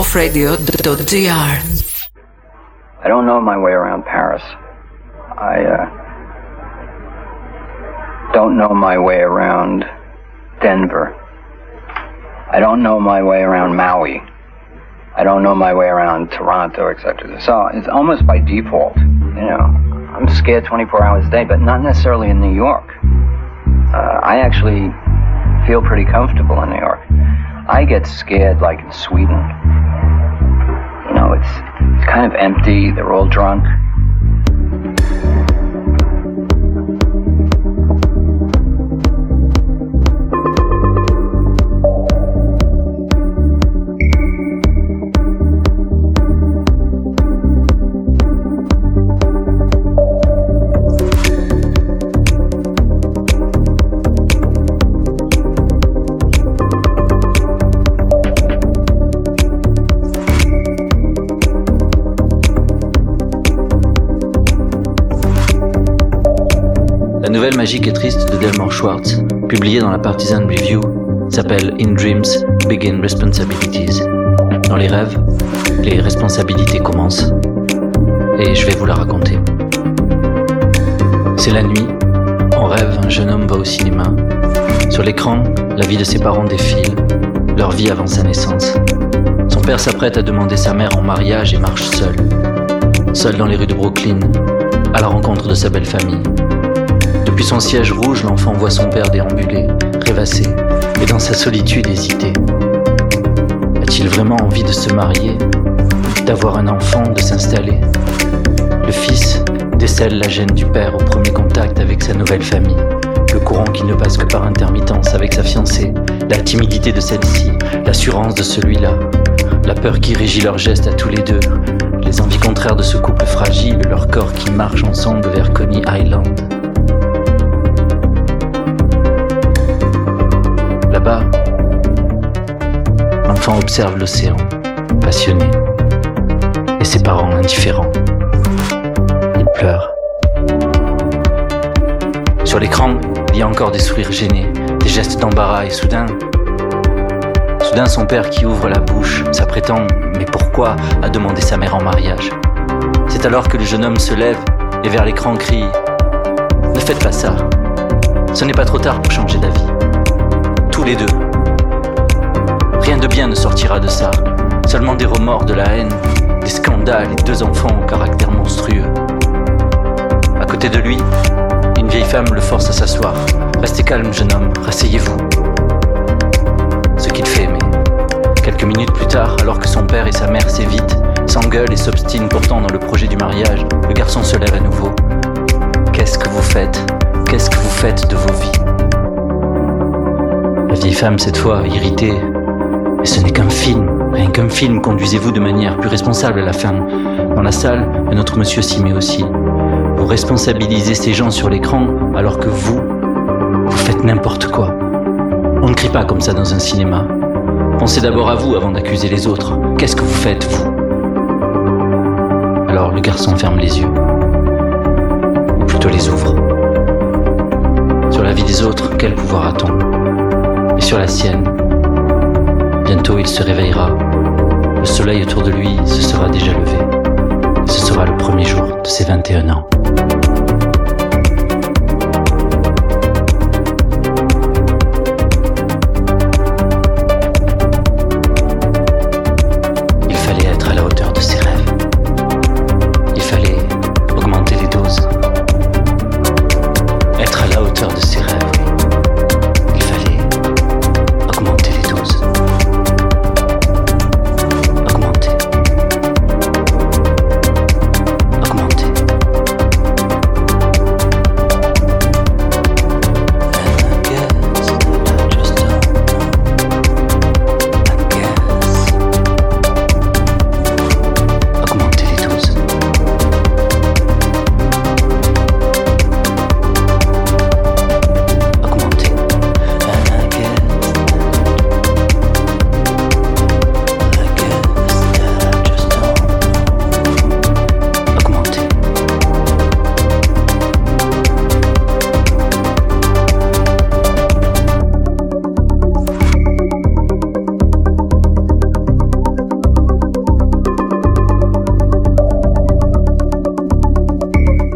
offradio.gr. I don't know my way around Paris. I uh, don't know my way around Denver. I don't know my way around Maui. I don't know my way around Toronto, etc. So it's almost by default, you know. I'm scared 24 hours a day, but not necessarily in New York. Uh, I actually feel pretty comfortable in New York. I get scared like in Sweden. It's kind of empty, they're all drunk. Magique et triste de Delmore Schwartz, publié dans la Partisan Review, s'appelle In Dreams Begin Responsibilities. Dans les rêves, les responsabilités commencent. Et je vais vous la raconter. C'est la nuit. En rêve, un jeune homme va au cinéma. Sur l'écran, la vie de ses parents défile, leur vie avant sa naissance. Son père s'apprête à demander sa mère en mariage et marche seul. Seul dans les rues de Brooklyn, à la rencontre de sa belle famille. Depuis son siège rouge, l'enfant voit son père déambuler, rêvasser, et dans sa solitude hésiter. A-t-il vraiment envie de se marier, d'avoir un enfant, de s'installer? Le fils décèle la gêne du père au premier contact avec sa nouvelle famille, le courant qui ne passe que par intermittence avec sa fiancée, la timidité de celle-ci, l'assurance de celui-là, la peur qui régit leurs gestes à tous les deux, les envies contraires de ce couple fragile, leur corps qui marche ensemble vers Coney Island. Observe l'océan, passionné, et ses parents indifférents. Il pleure. Sur l'écran, il y a encore des sourires gênés, des gestes d'embarras et soudain, soudain son père qui ouvre la bouche, s'apprêtant, mais pourquoi, à demander sa mère en mariage. C'est alors que le jeune homme se lève et vers l'écran crie ⁇ Ne faites pas ça, ce n'est pas trop tard pour changer d'avis. Tous les deux. Rien de bien ne sortira de ça. Seulement des remords, de la haine, des scandales et deux enfants au caractère monstrueux. À côté de lui, une vieille femme le force à s'asseoir. Restez calme, jeune homme, rasseyez-vous. Ce qu'il fait, mais quelques minutes plus tard, alors que son père et sa mère s'évitent, s'engueulent et s'obstinent pourtant dans le projet du mariage, le garçon se lève à nouveau. Qu'est-ce que vous faites? Qu'est-ce que vous faites de vos vies? La vieille femme, cette fois, irritée, mais ce n'est qu'un film, rien qu'un film, conduisez-vous de manière plus responsable à la fin. Dans la salle, notre monsieur s'y met aussi. Vous responsabilisez ces gens sur l'écran alors que vous, vous faites n'importe quoi. On ne crie pas comme ça dans un cinéma. Pensez d'abord à vous avant d'accuser les autres. Qu'est-ce que vous faites, vous? Alors le garçon ferme les yeux. Ou plutôt les ouvre. Sur la vie des autres, quel pouvoir a-t-on? Et sur la sienne, Bientôt il se réveillera. Le soleil autour de lui se sera déjà levé. Ce sera le premier jour de ses 21 ans.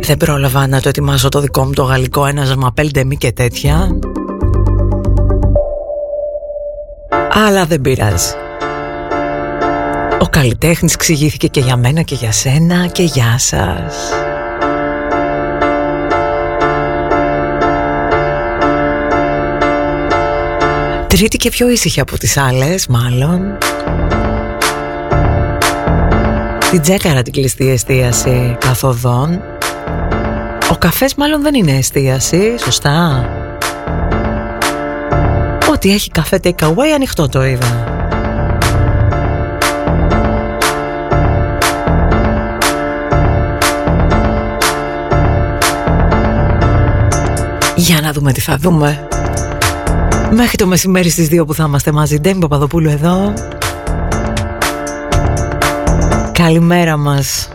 Δεν πρόλαβα να το ετοιμάσω το δικό μου το γαλλικό Ένα ζαμαπέλ ντεμί και τέτοια. Αλλά δεν πειράζει. Ο καλλιτέχνης εξηγήθηκε και για μένα και για σένα και για σας. Τρίτη και πιο ήσυχη από τις άλλες μάλλον. Την τσέκαρα την κλειστή εστίαση καθοδόν. Ο καφές μάλλον δεν είναι εστίαση, σωστά; Ό,τι έχει καφέ take away ανοιχτό το είδα. Για να δούμε τι θα δούμε. Μέχρι το μεσημέρι στις 2 που θα είμαστε μαζί Ντέμι Παπαδοπούλου εδώ. Καλημέρα μας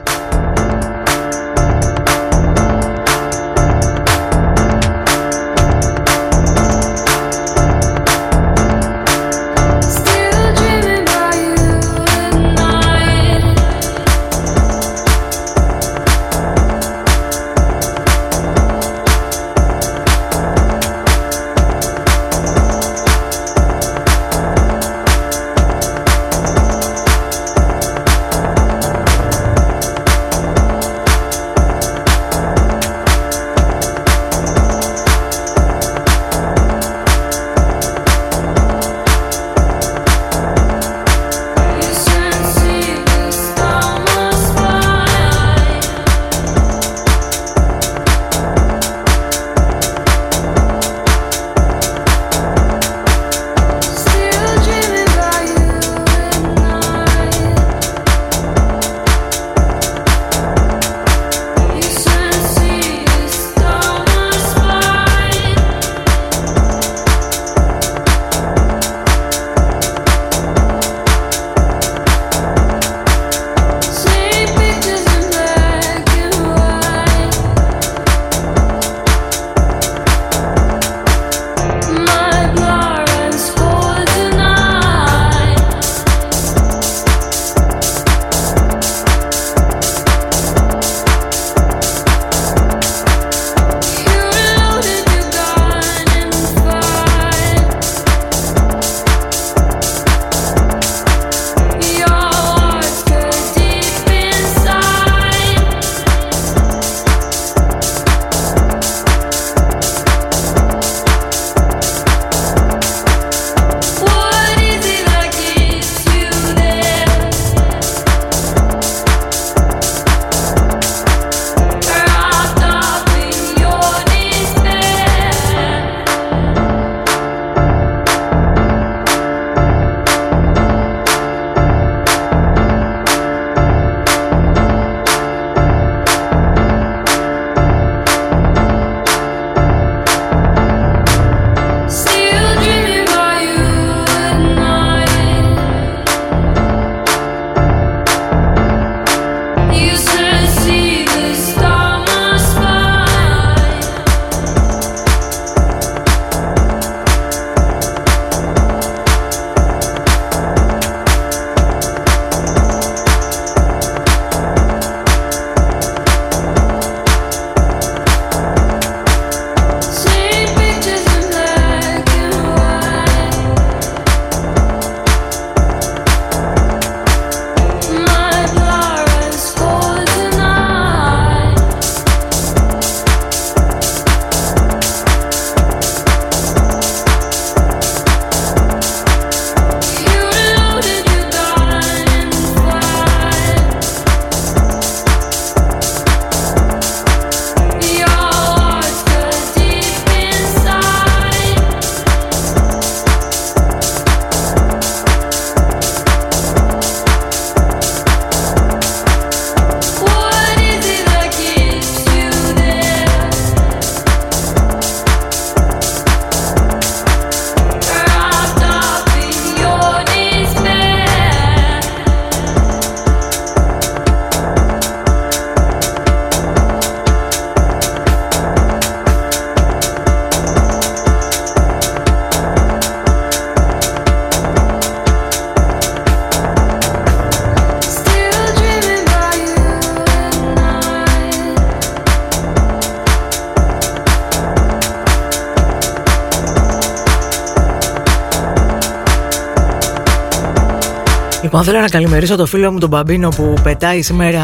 Λοιπόν, θέλω να καλημερίσω το φίλο μου τον Μπαμπίνο που πετάει σήμερα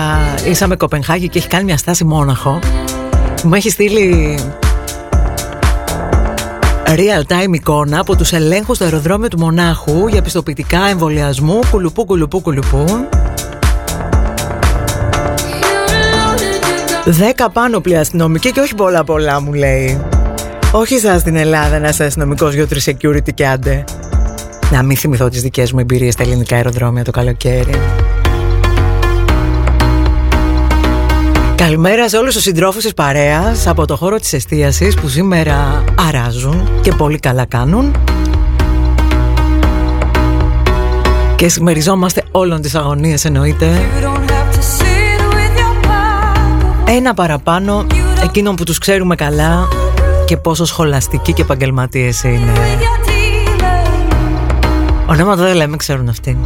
ίσα με Κοπενχάγη και έχει κάνει μια στάση μόναχο. Μου έχει στείλει real time εικόνα από τους ελέγχους στο αεροδρόμιο του Μονάχου για πιστοποιητικά εμβολιασμού κουλουπού κουλουπού κουλουπού. Δέκα πάνω πλοία αστυνομικοί και όχι πολλά πολλά μου λέει. Όχι σαν στην Ελλάδα να είσαι αστυνομικός για security και άντε. Να μην θυμηθώ τις δικές μου εμπειρίες στα ελληνικά αεροδρόμια το καλοκαίρι. Καλημέρα σε όλους τους συντρόφους της παρέας από το χώρο της εστίασης που σήμερα αράζουν και πολύ καλά κάνουν. Και συμμεριζόμαστε όλων τις αγωνίες εννοείται. Ένα παραπάνω εκείνων που τους ξέρουμε καλά και πόσο σχολαστικοί και επαγγελματίες είναι. Ονόματα δεν λέμε, ξέρουν αυτοί.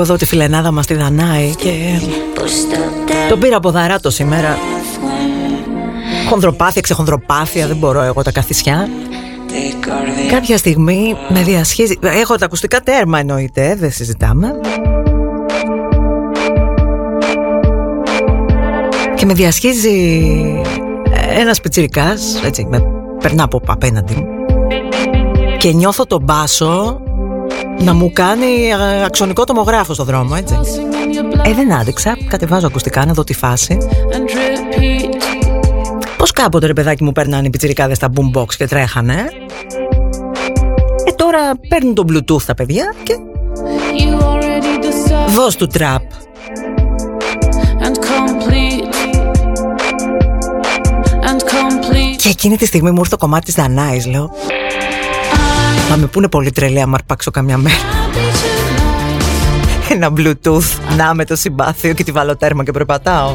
Ακούω εδώ τη φιλενάδα μας τη Δανάη και τον πήρα από δαράτο σήμερα. Χονδροπάθεια, ξεχονδροπάθεια, δεν μπορώ εγώ τα καθισιά. Κάποια στιγμή με διασχίζει. Έχω τα ακουστικά τέρμα εννοείται, δεν συζητάμε. Και με διασχίζει ένας πιτσιρικάς, έτσι, με περνά από απέναντι μου. Και νιώθω τον μπάσο να μου κάνει αξονικό τομογράφο στο δρόμο, έτσι. Ε, δεν άντεξα. Κατεβάζω ακουστικά να δω τη φάση. Πώς κάποτε ρε παιδάκι μου παίρνανε οι πιτσιρικάδες στα boombox και τρέχανε. Ε, τώρα παίρνουν το bluetooth τα παιδιά και... Δώσ' του τραπ. Και εκείνη τη στιγμή μου ήρθε το κομμάτι της Δανάης, λέω θα με πούνε πολύ τρελή άμα αρπάξω καμιά μέρα. Ένα bluetooth. Να με το συμπάθειο και τη βάλω τέρμα και περπατάω.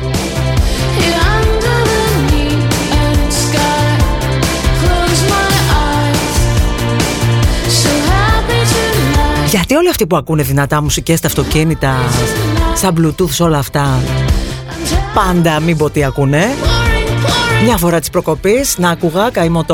Γιατί όλοι αυτοί που ακούνε δυνατά μουσικές στα αυτοκίνητα Σαν bluetooth όλα αυτά Πάντα μην πω τι ακούνε. Μια φορά της προκοπής Να άκουγα καημό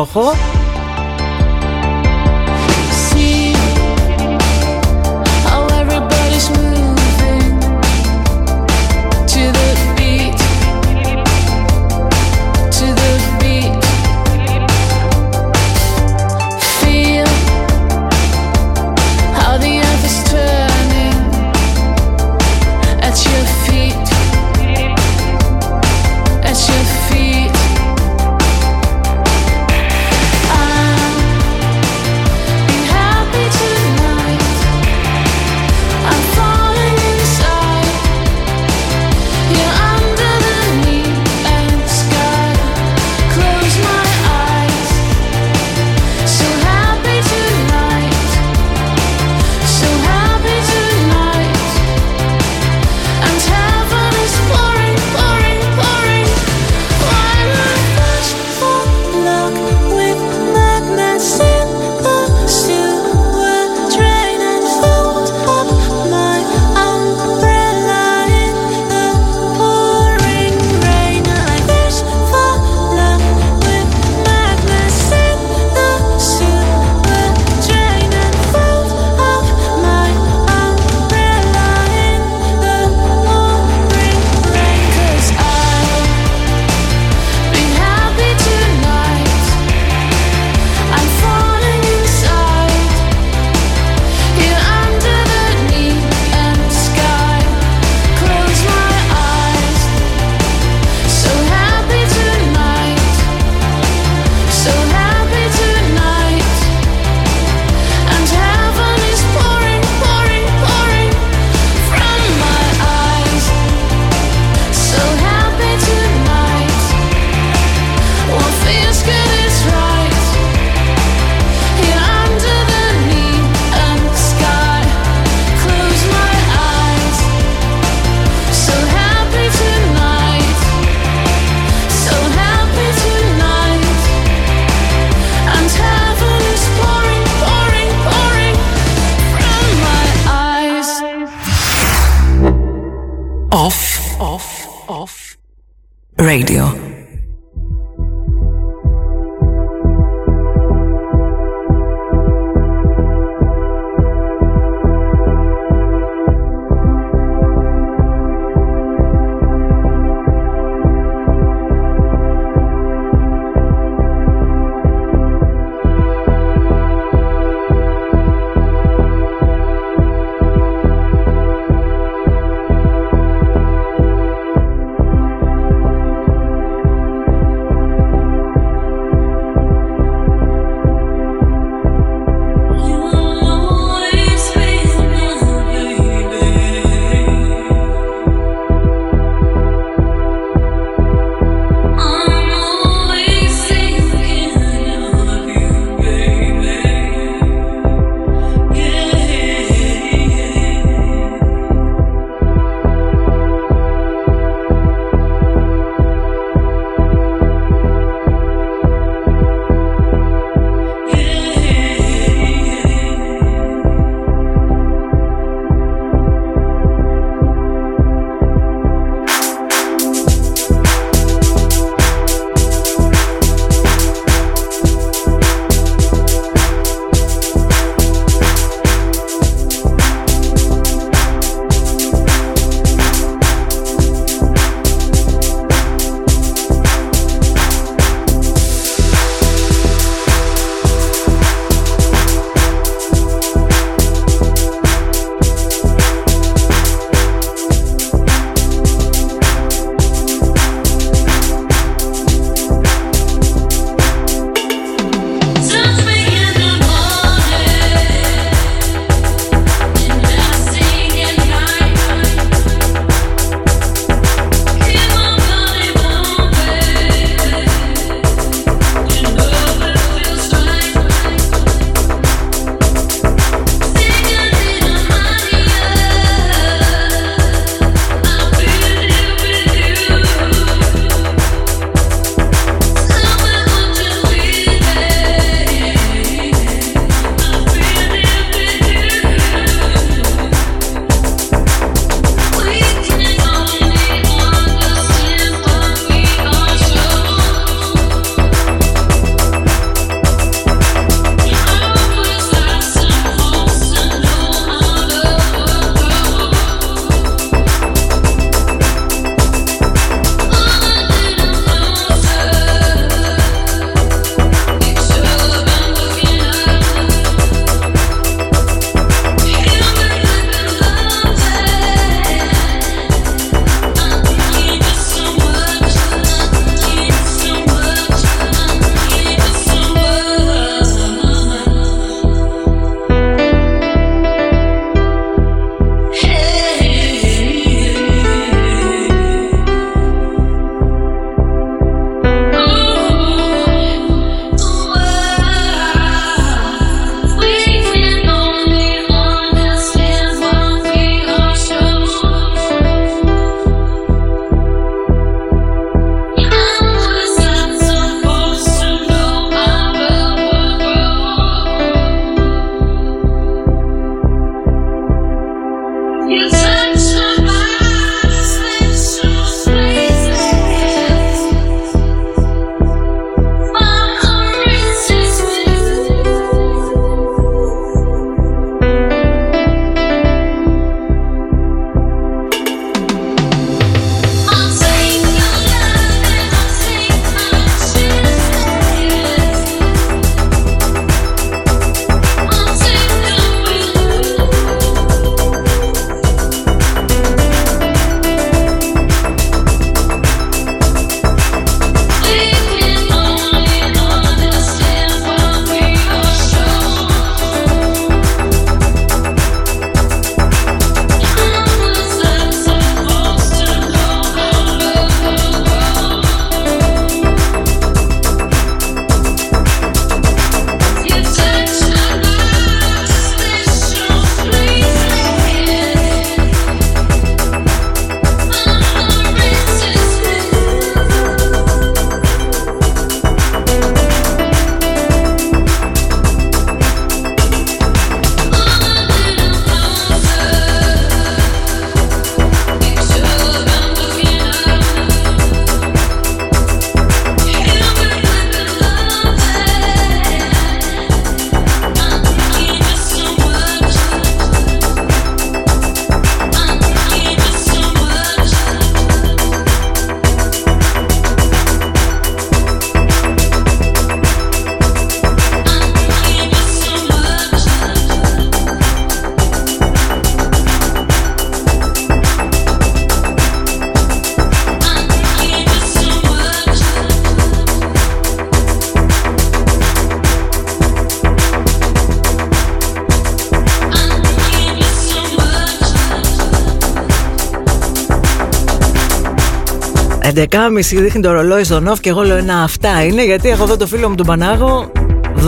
11.30 δείχνει το ρολόι στον off και εγώ λέω να αυτά είναι γιατί έχω εδώ το φίλο μου τον Πανάγο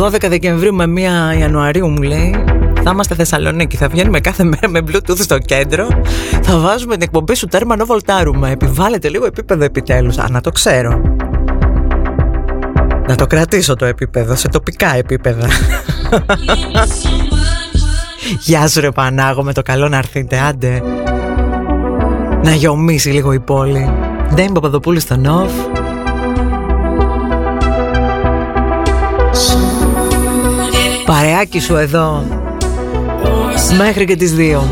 12 Δεκεμβρίου με 1 Ιανουαρίου μου λέει θα είμαστε Θεσσαλονίκη. Θα βγαίνουμε κάθε μέρα με Bluetooth στο κέντρο. Θα βάζουμε την εκπομπή σου τέρμα να βολτάρουμε. Επιβάλλεται λίγο επίπεδο επιτέλους. Α, να το ξέρω. Να το κρατήσω το επίπεδο σε τοπικά επίπεδα. Γεια σου ρε Πανάγο με το καλό να έρθετε άντε Να γιομίσει λίγο η πόλη Ντέιμ Παπαδοπούλου στο Νοφ Παρεάκι σου εδώ. Μέχρι και τις δύο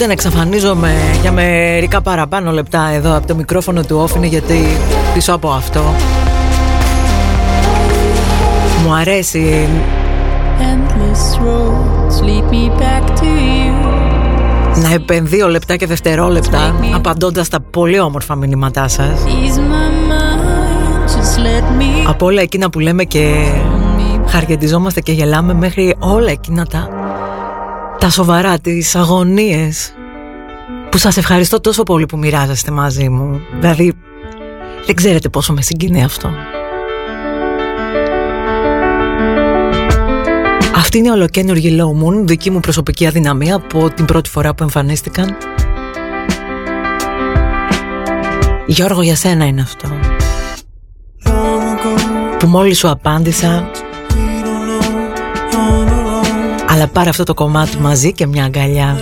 ακούτε να εξαφανίζομαι για μερικά παραπάνω λεπτά εδώ από το μικρόφωνο του off είναι γιατί πίσω από αυτό μου αρέσει. Να επενδύω λεπτά και δευτερόλεπτα απαντώντας τα πολύ όμορφα μηνύματά σας. Από όλα εκείνα που λέμε και χαριετιζόμαστε και γελάμε μέχρι όλα εκείνα τα τα σοβαρά, τις αγωνίες που σας ευχαριστώ τόσο πολύ που μοιράζεστε μαζί μου. Δηλαδή, δεν ξέρετε πόσο με συγκινεί αυτό. Αυτή είναι η ολοκένουργη Low Moon, δική μου προσωπική αδυναμία από την πρώτη φορά που εμφανίστηκαν. Γιώργο, για σένα είναι αυτό. Που μόλις σου απάντησα αλλά πάρε αυτό το κομμάτι μαζί και μια αγκαλιά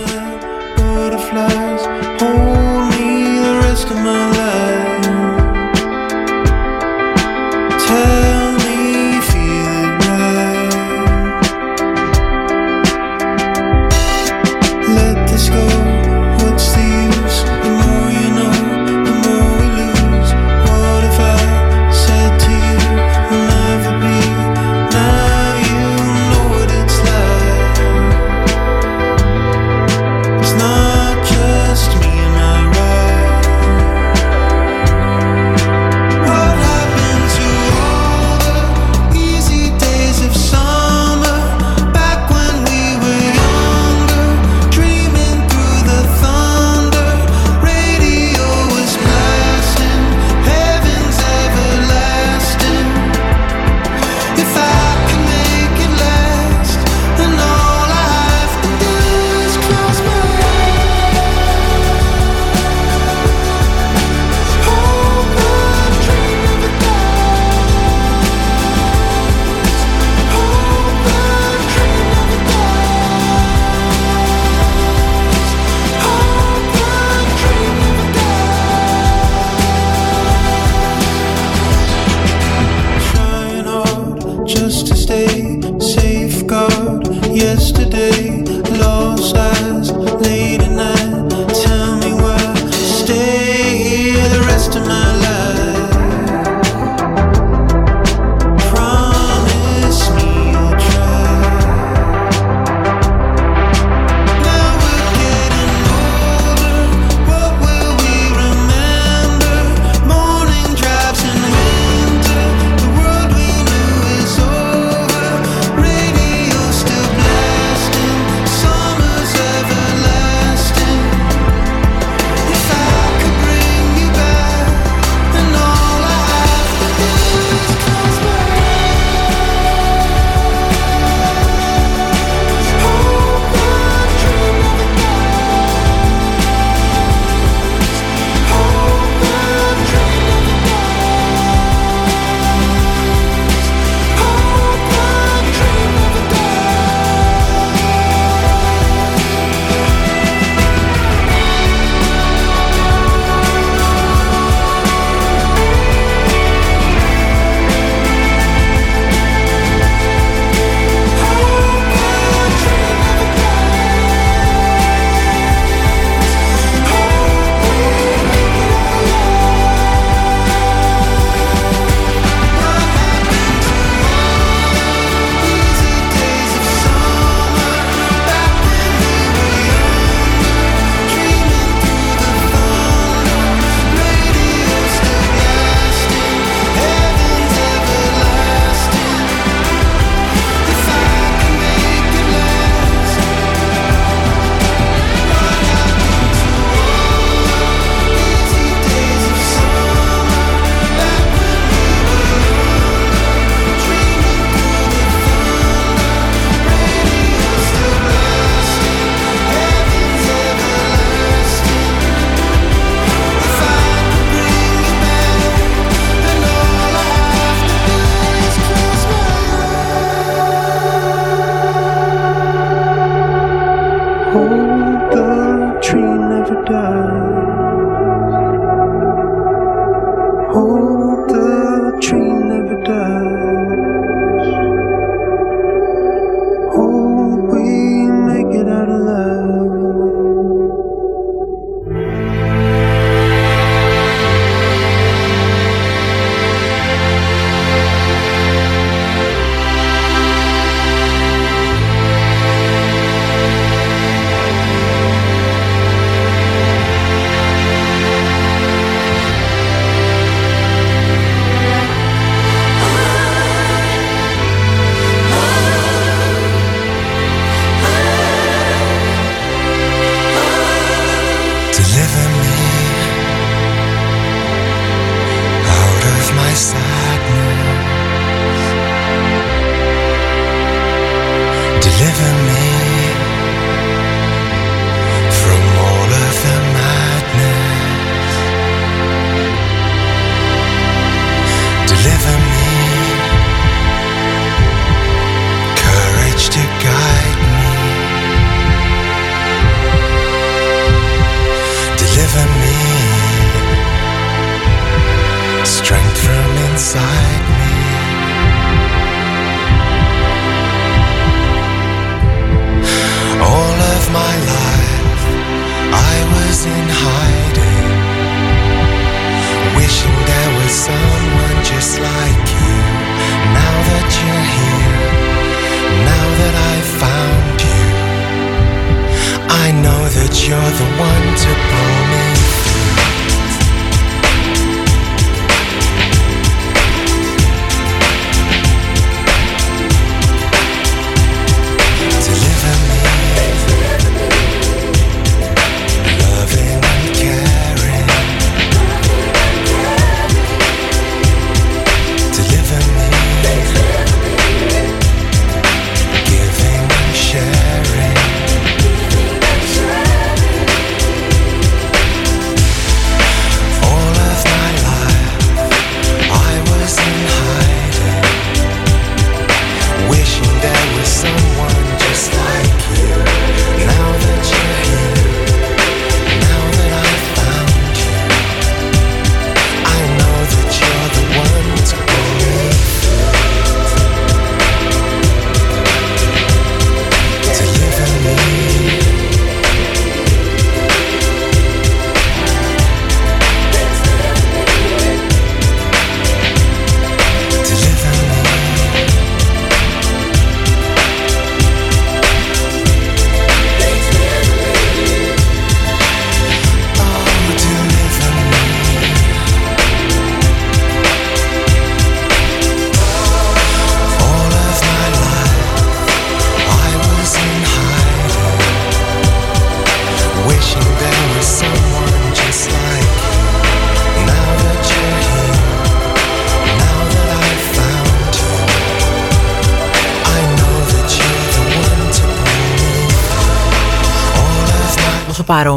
sábado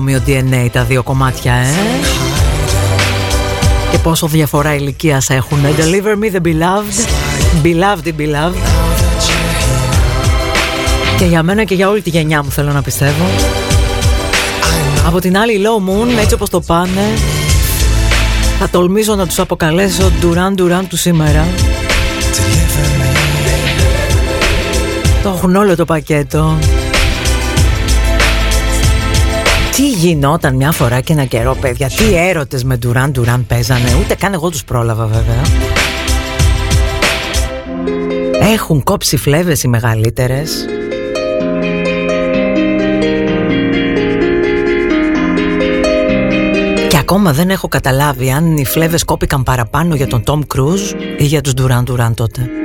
παρόμοιο DNA τα δύο κομμάτια, ε; Και πόσο διαφορά ηλικίας έχουν. Deliver me the beloved. Beloved, beloved. Και για μένα και για όλη τη γενιά μου θέλω να πιστεύω. Από την άλλη, Low Moon, έτσι όπως το πάνε, θα τολμήσω να τους αποκαλέσω Duran Duran του σήμερα. Το έχουν όλο το πακέτο. Τι γινόταν μια φορά και ένα καιρό, παιδιά. Τι έρωτες με Duran Duran παίζανε. Ούτε καν εγώ τους πρόλαβα, βέβαια. Έχουν κόψει φλέβες οι μεγαλύτερες. Και ακόμα δεν έχω καταλάβει αν οι φλέβες κόπηκαν παραπάνω για τον Tom Cruise ή για τους Duran Duran τότε.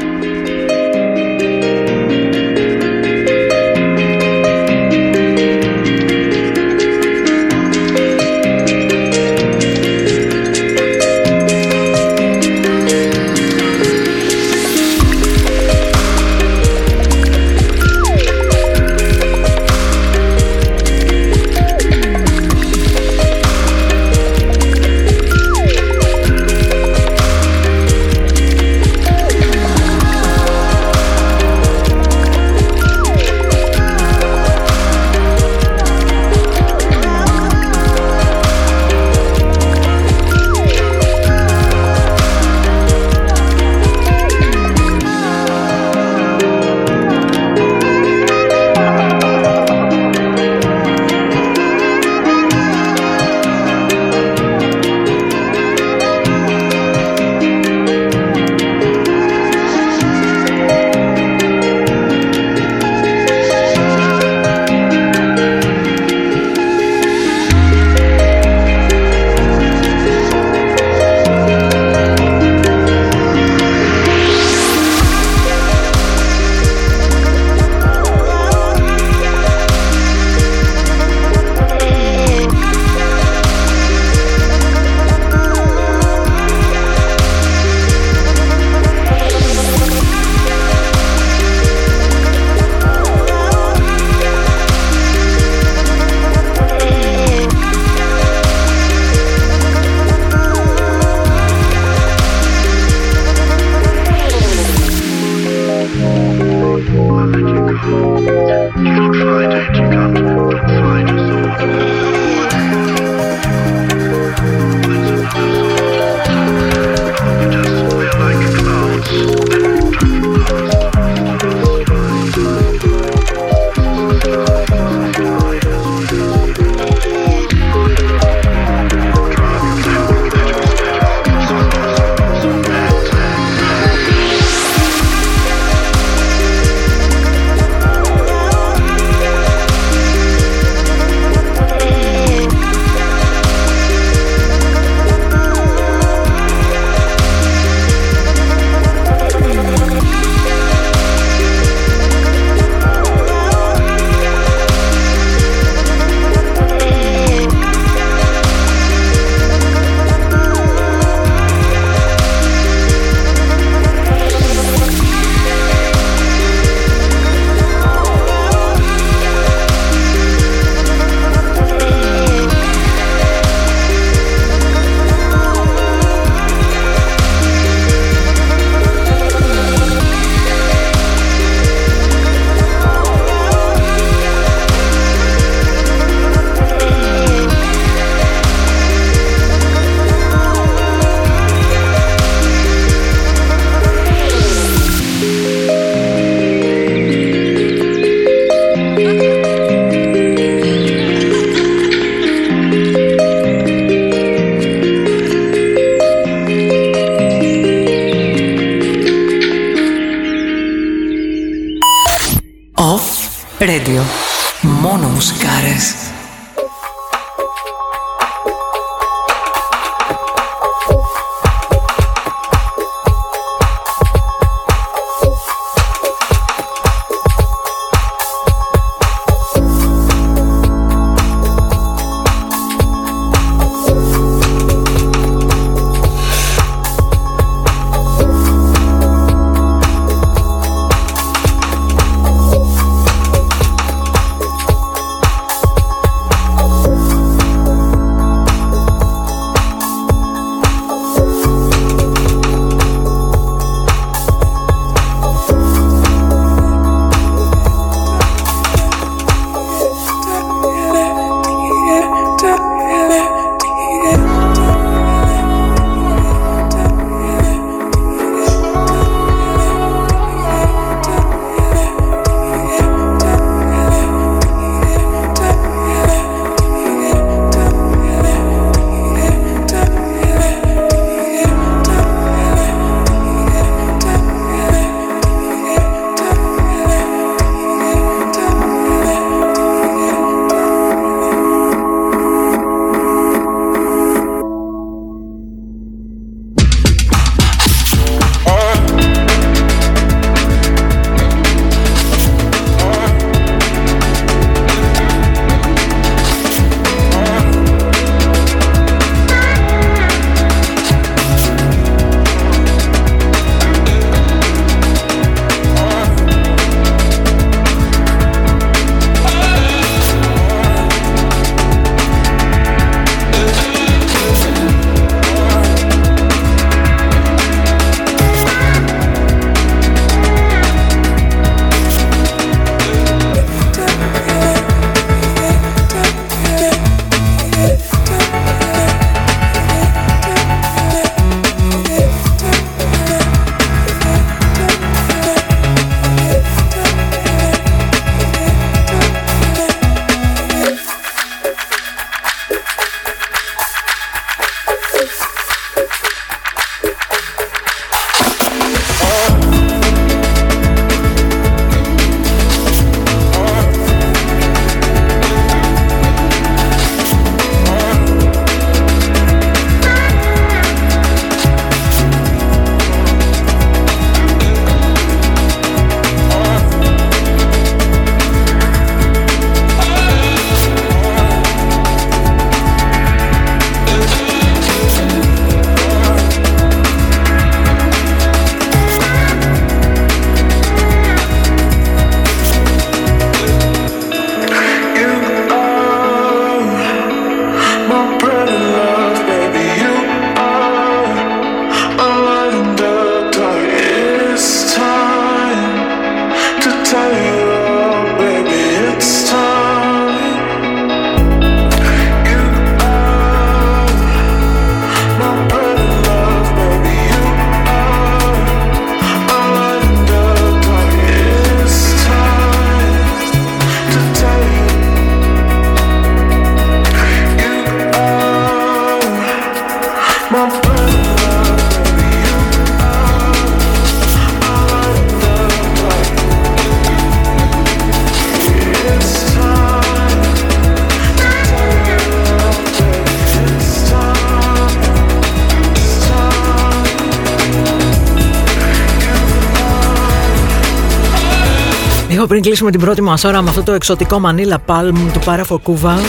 Κλείσουμε την πρώτη μας ώρα με αυτό το εξωτικό Manila Palm του Πάραφο Κούβα.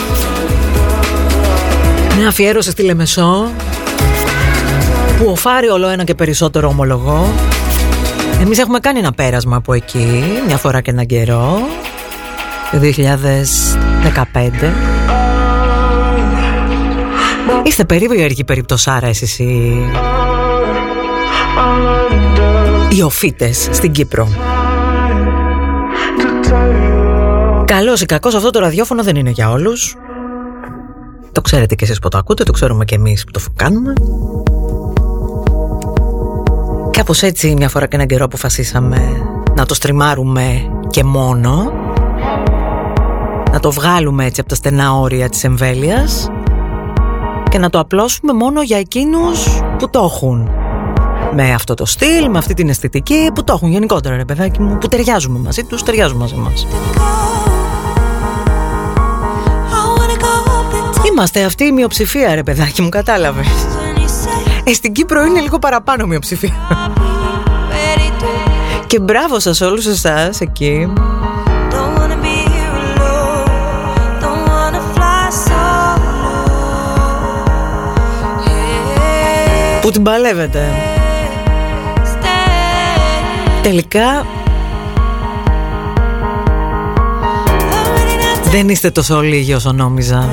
Μια αφιέρωση στη Λεμεσό που οφάρει όλο ένα και περισσότερο ομολογώ Εμείς έχουμε κάνει ένα πέρασμα από εκεί μια φορά και έναν καιρό το 2015 Είστε περίεργοι περιπτωσάρα εσείς οι... οι οφίτες στην Κύπρο Καλώς ή κακός αυτό το ραδιόφωνο δεν είναι για όλους. Το ξέρετε κι εσείς που το ακούτε, το ξέρουμε κι εμείς που το κάνουμε. Κάπως έτσι μια φορά και έναν καιρό αποφασίσαμε να το στριμάρουμε και μόνο. Να το βγάλουμε έτσι από τα στενά όρια της εμβέλειας Και να το απλώσουμε μόνο για εκείνους που το έχουν. Με αυτό το στυλ, με αυτή την αισθητική που το έχουν γενικότερα ρε παιδάκι μου που ταιριάζουμε μαζί τους, ταιριάζουμε μαζί μας Είμαστε αυτή η μειοψηφία ρε παιδάκι μου κατάλαβες. Ε, στην Κύπρο είναι λίγο παραπάνω μειοψηφία. Και μπράβο σας όλους εσάς εκεί. Που την παλεύετε. Τελικά Δεν είστε τόσο λίγοι όσο νόμιζα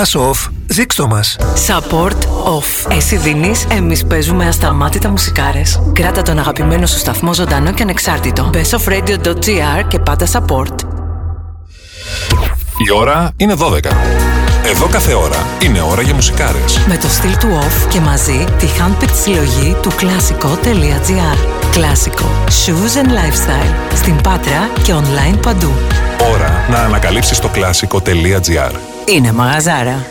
αγαπάς off, δείξτο μας. Support off. Εσύ δίνεις, εμείς παίζουμε ασταμάτητα μουσικάρες. Κράτα τον αγαπημένο σου σταθμό ζωντανό και ανεξάρτητο. bestofradio.gr και πάντα support. Η ώρα είναι 12. Εδώ κάθε ώρα είναι ώρα για μουσικάρες. Με το στυλ του off και μαζί τη handpicked συλλογή του κλασικό.gr. Κλασικό. Shoes and lifestyle. Στην Πάτρα και online παντού. Ώρα να ανακαλύψεις το κλασικό.gr. Είναι μαγαζάρα.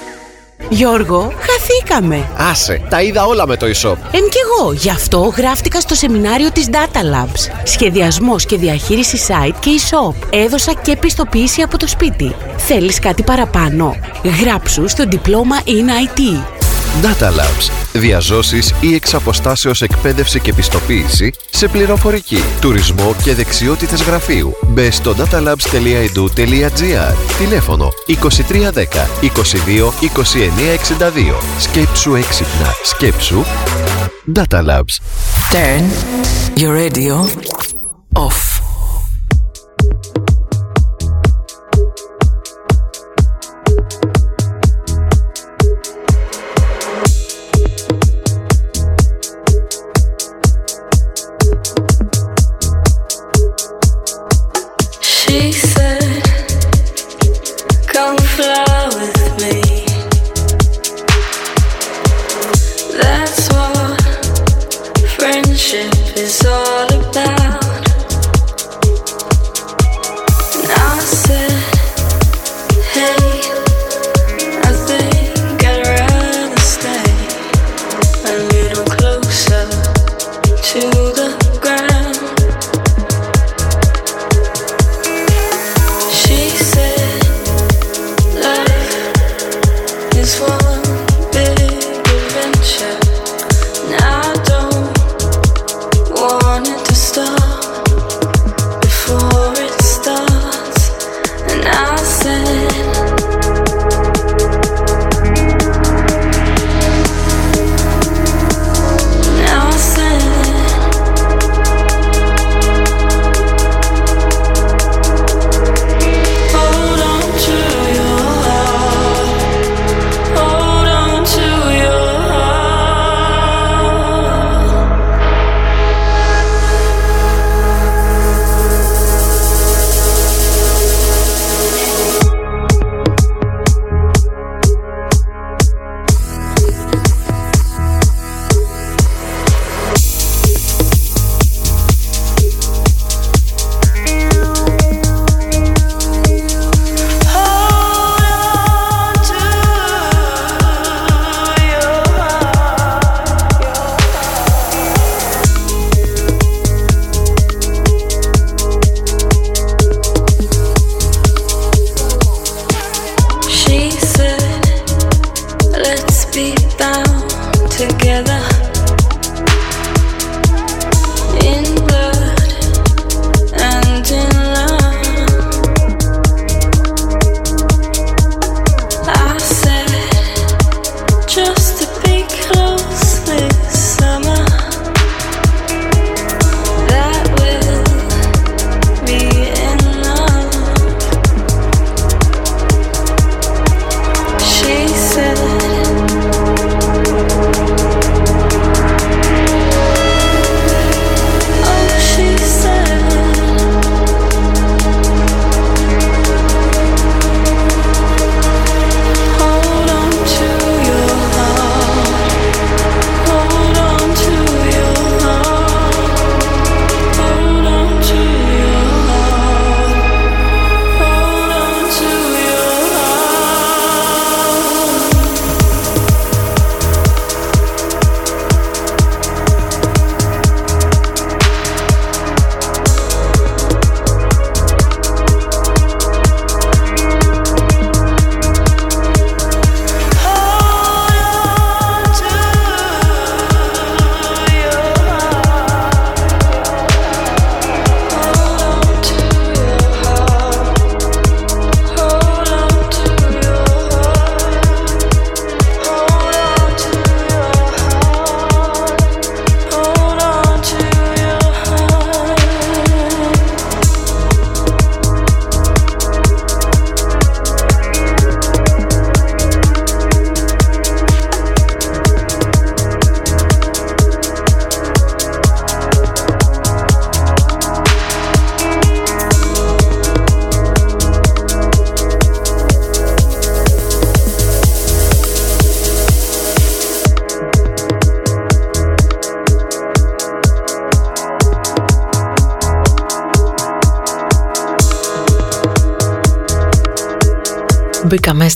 Γιώργο, χαθήκαμε. Άσε, τα είδα όλα με το e-shop. Εν κι εγώ, γι' αυτό γράφτηκα στο σεμινάριο της Data Labs. Σχεδιασμός και διαχείριση site και e-shop. Έδωσα και πιστοποίηση από το σπίτι. Θέλεις κάτι παραπάνω; Γράψου στο διπλώμα in IT. Data Labs. Διαζώσεις ή εξ αποστάσεως εκπαίδευση και πιστοποίηση σε πληροφορική, τουρισμό και δεξιότητες γραφείου. Μπε στο datalabs.edu.gr Τηλέφωνο 2310 22 2962 Σκέψου έξυπνα. Σκέψου Data Labs. Turn your radio off.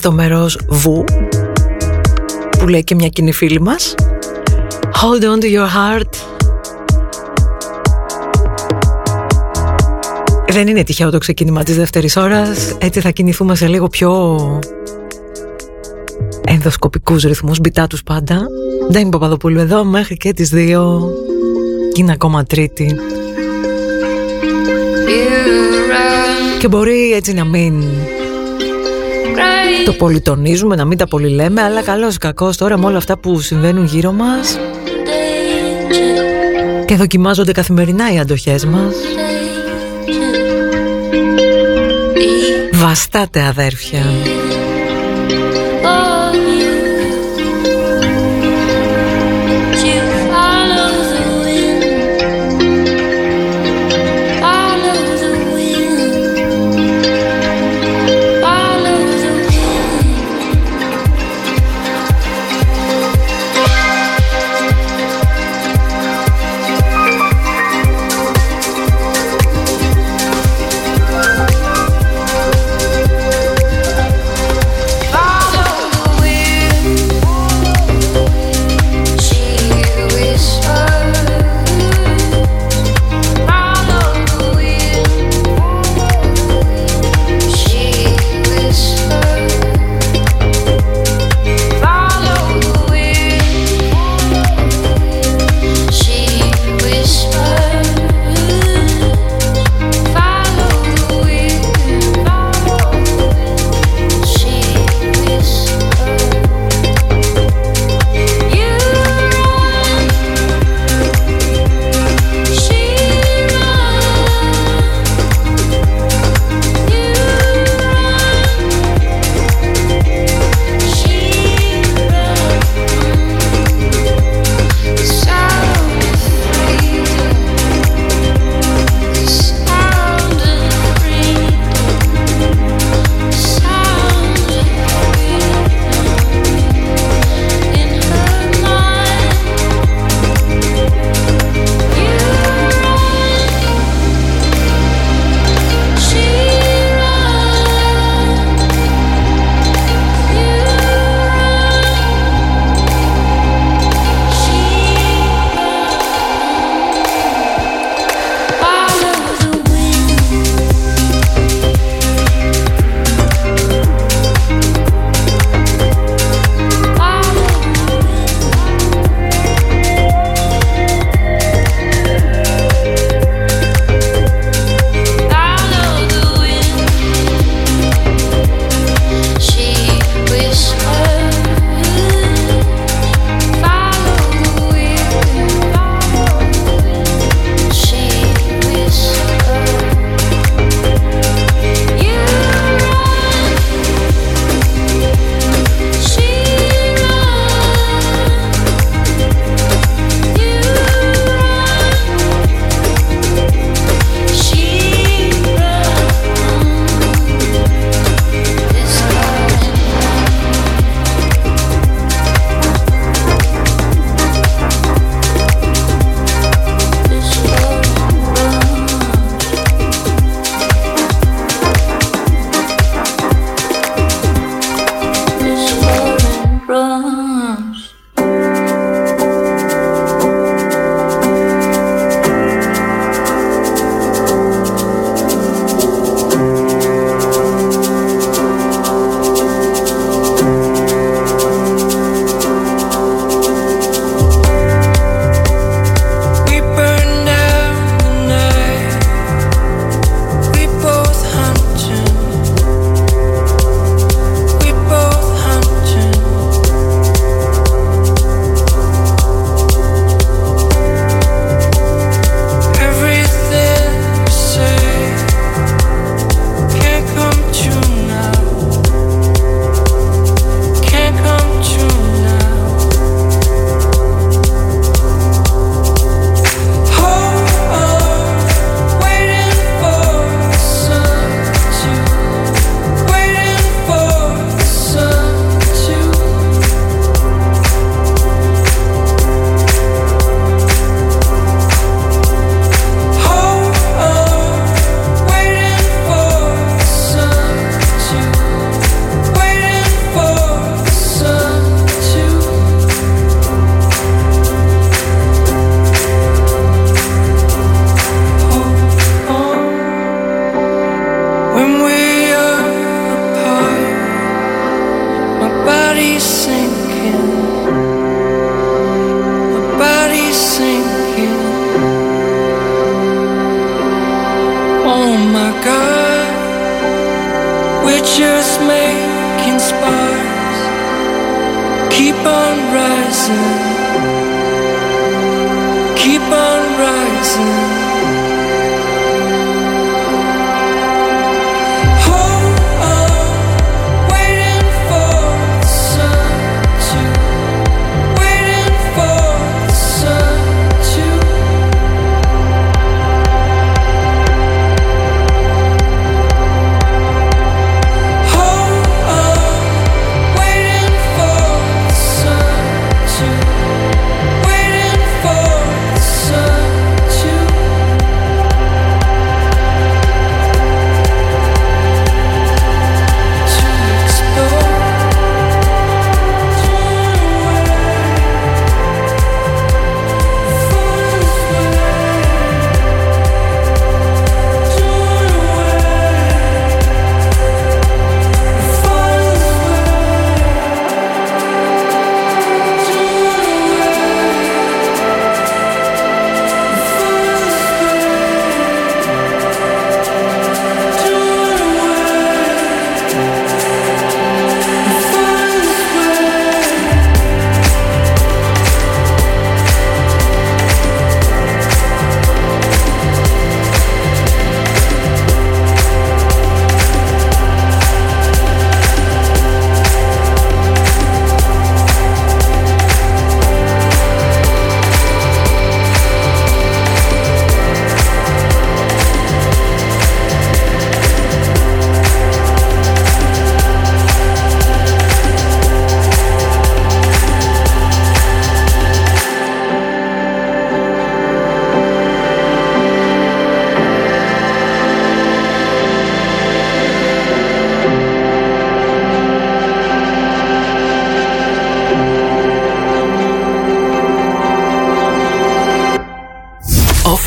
Στο μέρος Βου που λέει και μια κοινή φίλη μας. Hold on to your heart. Δεν είναι τυχαίο το ξεκίνημα της δεύτερης ώρας. Έτσι θα κινηθούμε σε λίγο πιο ενδοσκοπικούς ρυθμούς Μπιτά πάντα. Δεν Παπαδοπούλου εδώ μέχρι και τις δύο. Και είναι ακόμα τρίτη. Και μπορεί έτσι να μην το πολυτονίζουμε, να μην τα πολυλέμε, αλλά καλώς κακός τώρα με όλα αυτά που συμβαίνουν γύρω μας και δοκιμάζονται καθημερινά οι αντοχές μας. Βαστάτε αδέρφια.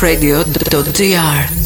radio.gr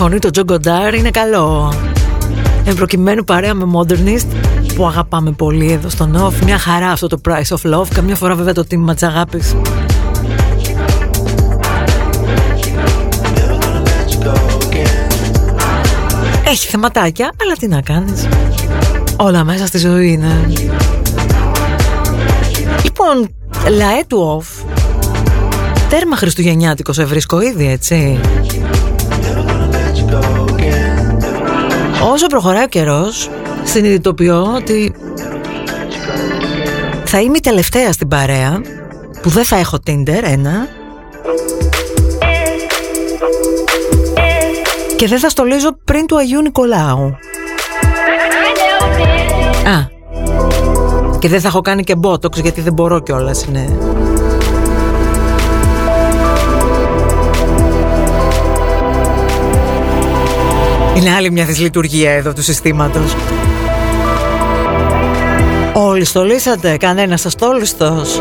φωνή του Τζον Κοντάρ είναι καλό. Εν προκειμένω παρέα με Modernist που αγαπάμε πολύ εδώ στο Off. Μια χαρά αυτό το Price of Love. Καμιά φορά βέβαια το τίμημα της αγάπης. Έχει θεματάκια, αλλά τι να κάνεις. Όλα μέσα στη ζωή είναι. Λοιπόν, λαέ του Off. Τέρμα χριστουγεννιάτικος σε βρίσκω ήδη, έτσι. Όσο προχωράει ο καιρός, συνειδητοποιώ ότι θα είμαι η τελευταία στην παρέα που δεν θα έχω Tinder, ένα. Και δεν θα στολίζω πριν του Αγίου Νικολάου. Α, και δεν θα έχω κάνει και μπότοξ γιατί δεν μπορώ κιόλας, είναι... Είναι άλλη μια δυσλειτουργία εδώ του συστήματος. Όλοι στολίσατε, κανένας αστόλιστος.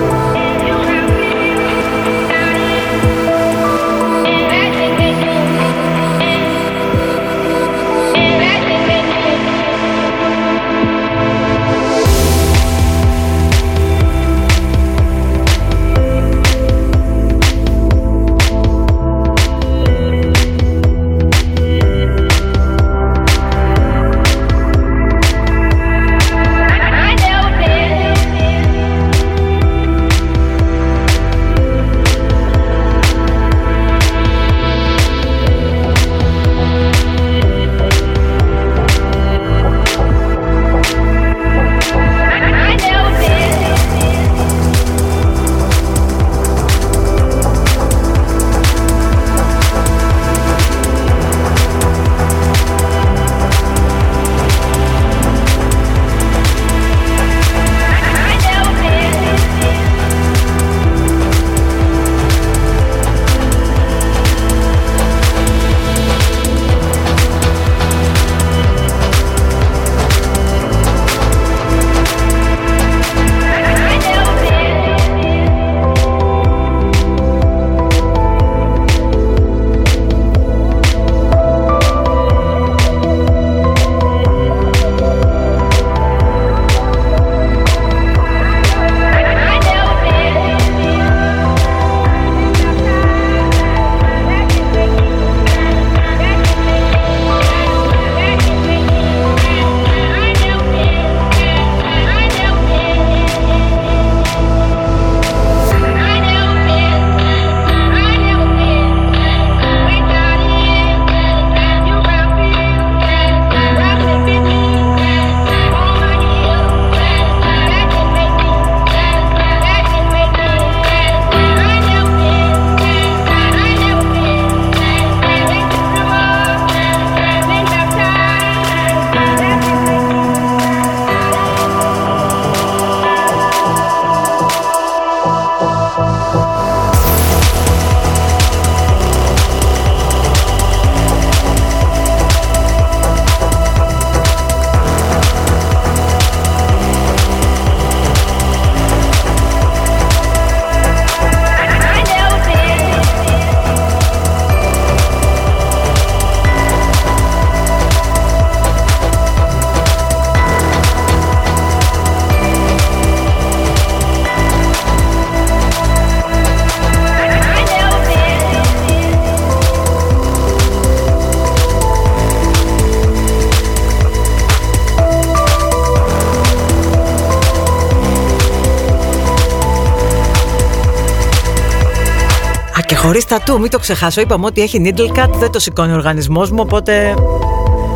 Χωρίς τατού, μην το ξεχάσω. Είπαμε ότι έχει needle cut, δεν το σηκώνει ο οργανισμός μου, οπότε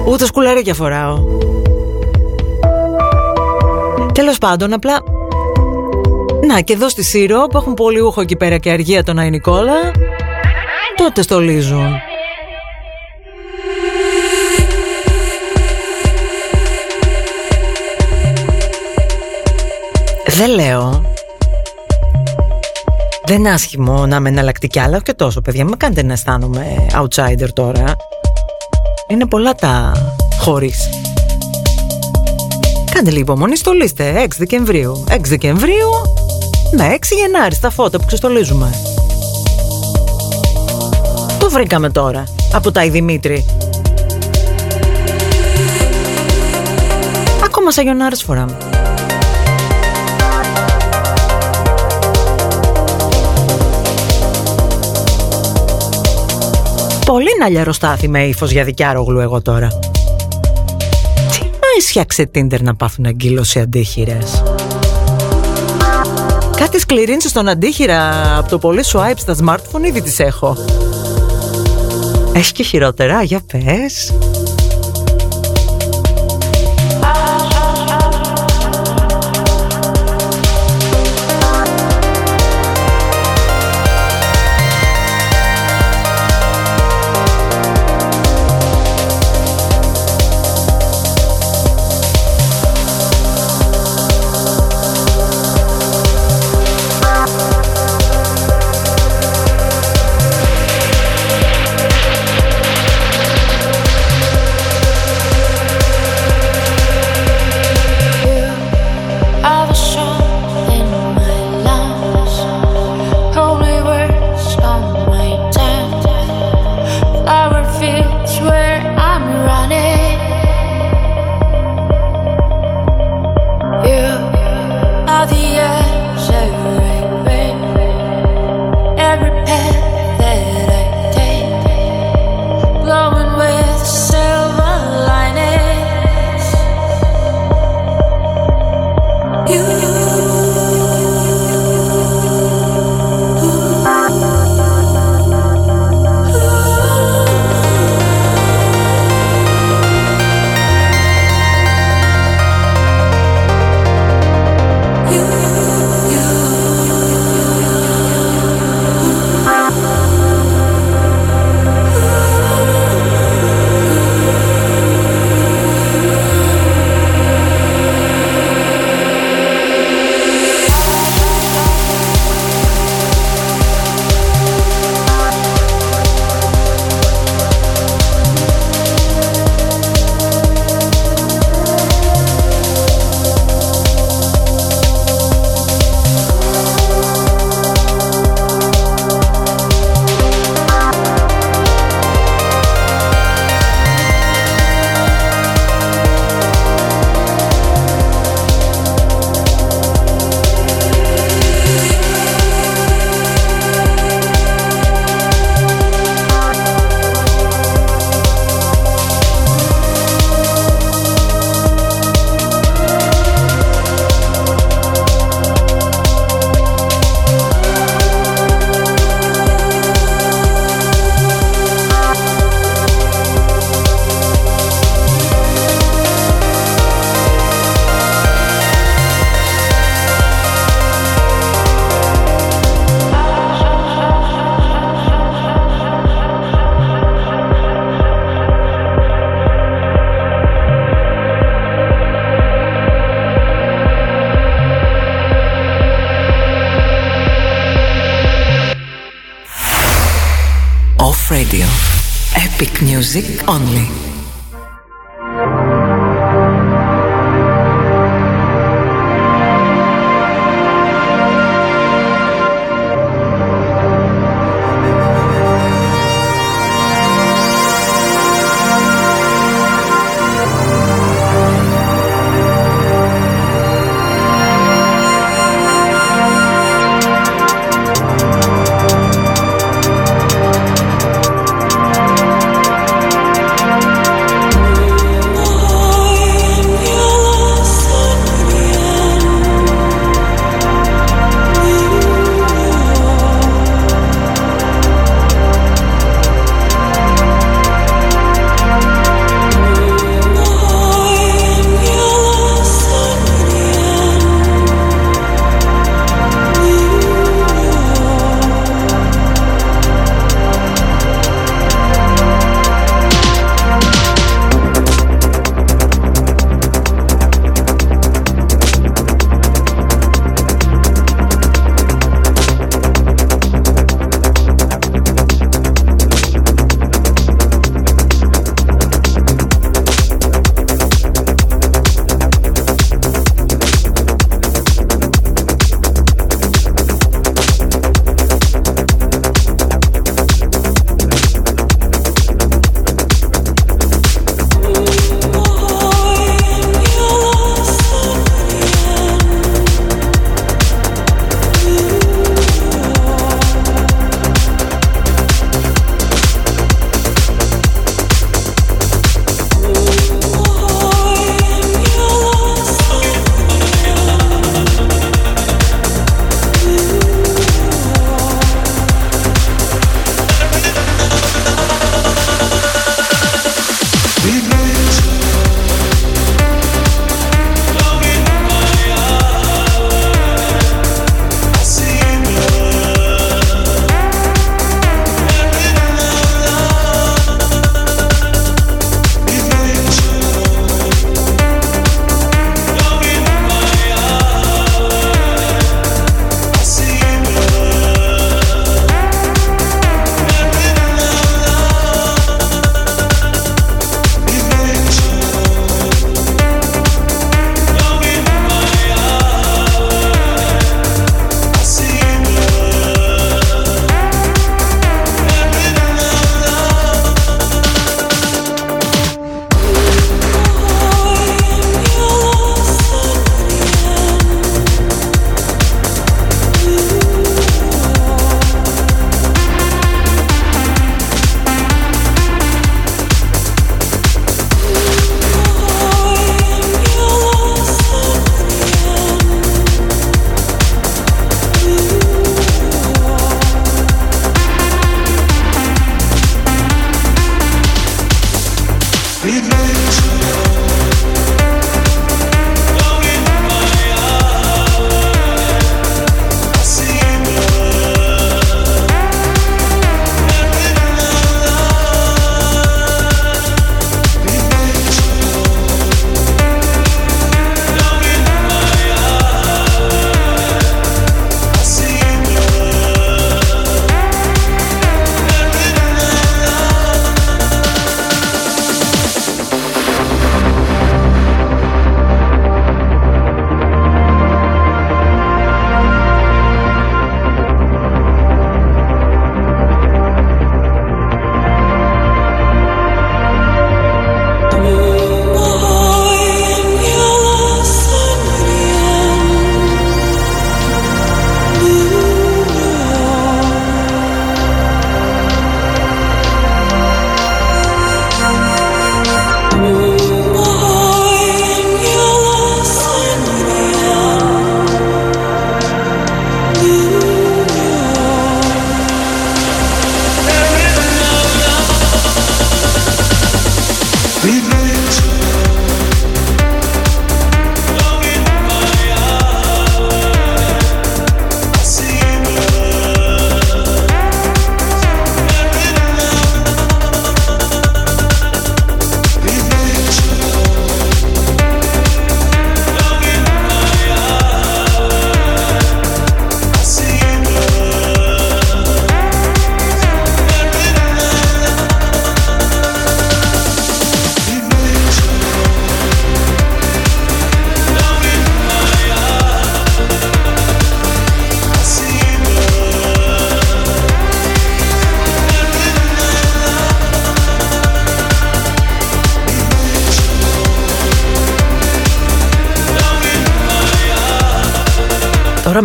ούτε σκουλαρίκια φοράω. Τέλος πάντων, απλά... Να, και εδώ στη Σύρο, που έχουν πολύ ούχο εκεί πέρα και αργία τον Αϊνικόλα, τότε στολίζουν. Δεν λέω δεν είναι άσχημο να είμαι εναλλακτική, αλλά όχι και τόσο, παιδιά. Μην κάνετε να αισθάνομαι outsider τώρα. Είναι πολλά τα χωρίς. Κάντε λίγο υπομονή, στολίστε 6 Δεκεμβρίου. 6 Δεκεμβρίου με 6 Γενάρη στα φώτα που ξεστολίζουμε. Το βρήκαμε τώρα από τα Δημήτρη. Ακόμα σαν Γιονάρης φοράμε. Πολύ να λιαροστάθη με ύφος για δικιάρογλου εγώ τώρα. Τι να ίσιαξε Tinder να πάθουν αγκύλωση αντίχειρες; Κάτι σκληρίνσεις στον αντίχειρα από το πολύ swipe στα smartphone ήδη τις έχω. Έχει και χειρότερα, για πες. Music only.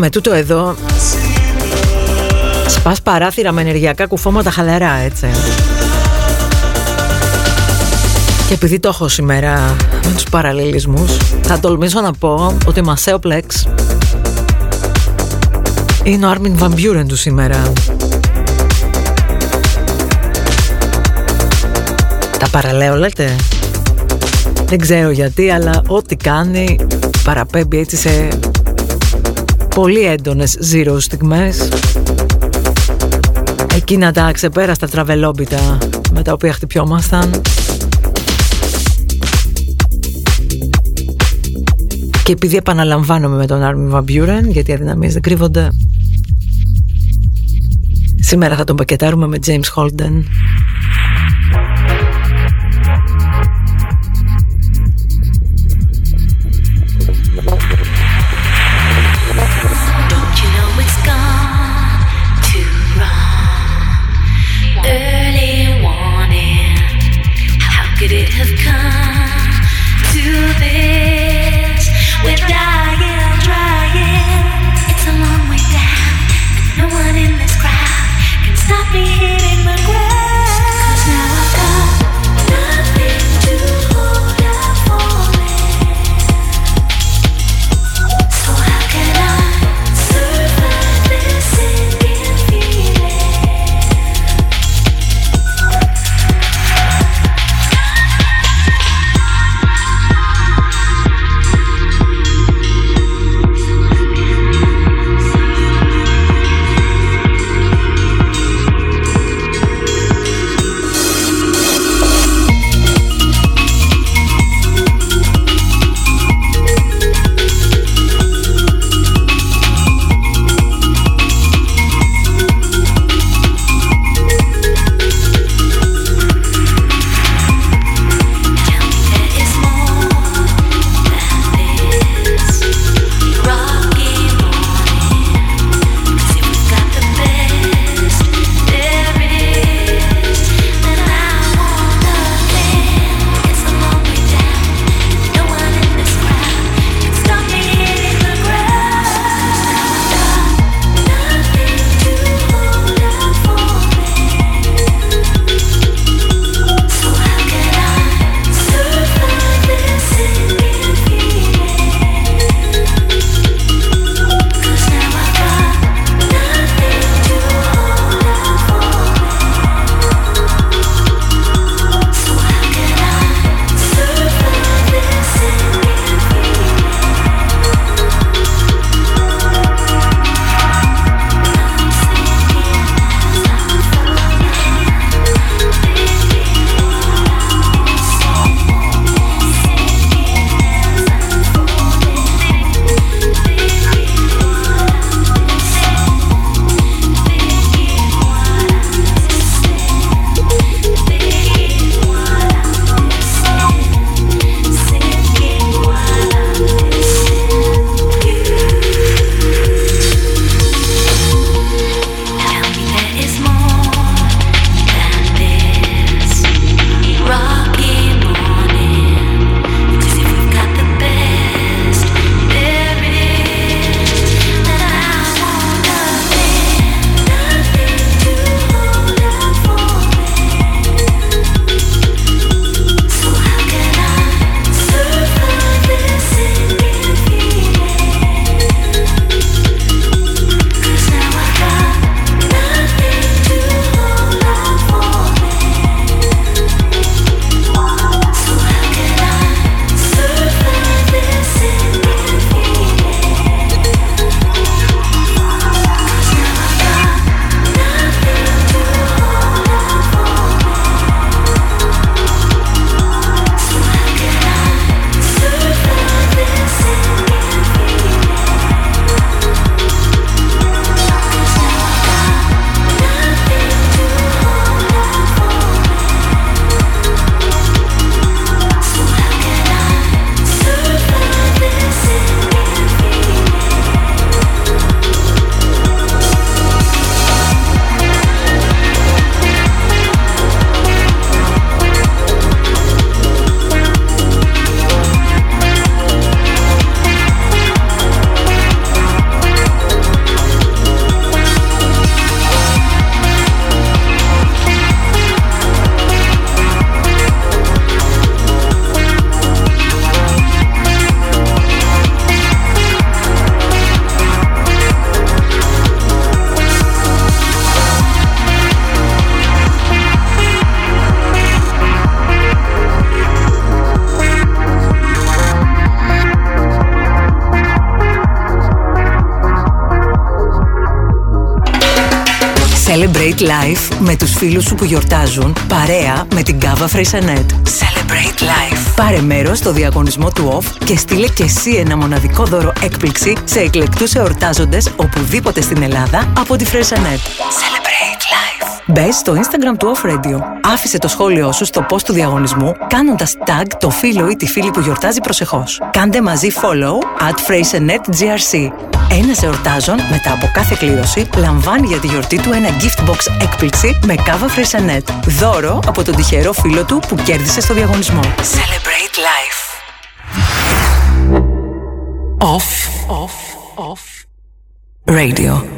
Με τούτο εδώ Σπάς παράθυρα με ενεργειακά κουφώματα χαλαρά έτσι. Και επειδή το έχω σήμερα με τους παραλληλισμούς Θα τολμήσω να πω ότι Μασέο Πλέξ Είναι ο Άρμιν Βαμπιούρεν του σήμερα. Τα παραλέω λέτε; Δεν ξέρω γιατί αλλά ό,τι κάνει παραπέμπει έτσι σε πολύ έντονες zero στιγμές. Εκείνα τα ξεπέραστα τραβελόμπιτα με τα οποία χτυπιόμασταν. Και επειδή επαναλαμβάνομαι με τον Άρμιν Βαμπιούρεν γιατί οι αδυναμίες δεν κρύβονται Σήμερα θα τον πακετάρουμε με James Holden Celebrate life με τους φίλους σου που γιορτάζουν παρέα με την Cava Freixenet. Celebrate life. Πάρε μέρος στο διαγωνισμό του Off και στείλε και εσύ ένα μοναδικό δώρο έκπληξη σε εκλεκτούς εορτάζοντες οπουδήποτε στην Ελλάδα από τη Freixenet. Celebrate life. Μπε στο Instagram του Off Radio. Άφησε το σχόλιο σου στο post του διαγωνισμού κάνοντας tag το φίλο ή τη φίλη που γιορτάζει προσεχώς. Κάντε μαζί follow at GRC. Ένας εορτάζων μετά από κάθε κλήρωση λαμβάνει για τη γιορτή του ένα gift box έκπληξη με κάβα Φρέισανέτ. Δώρο από τον τυχερό φίλο του που κέρδισε στο διαγωνισμό. Celebrate life. Off. Off. Off. Radio.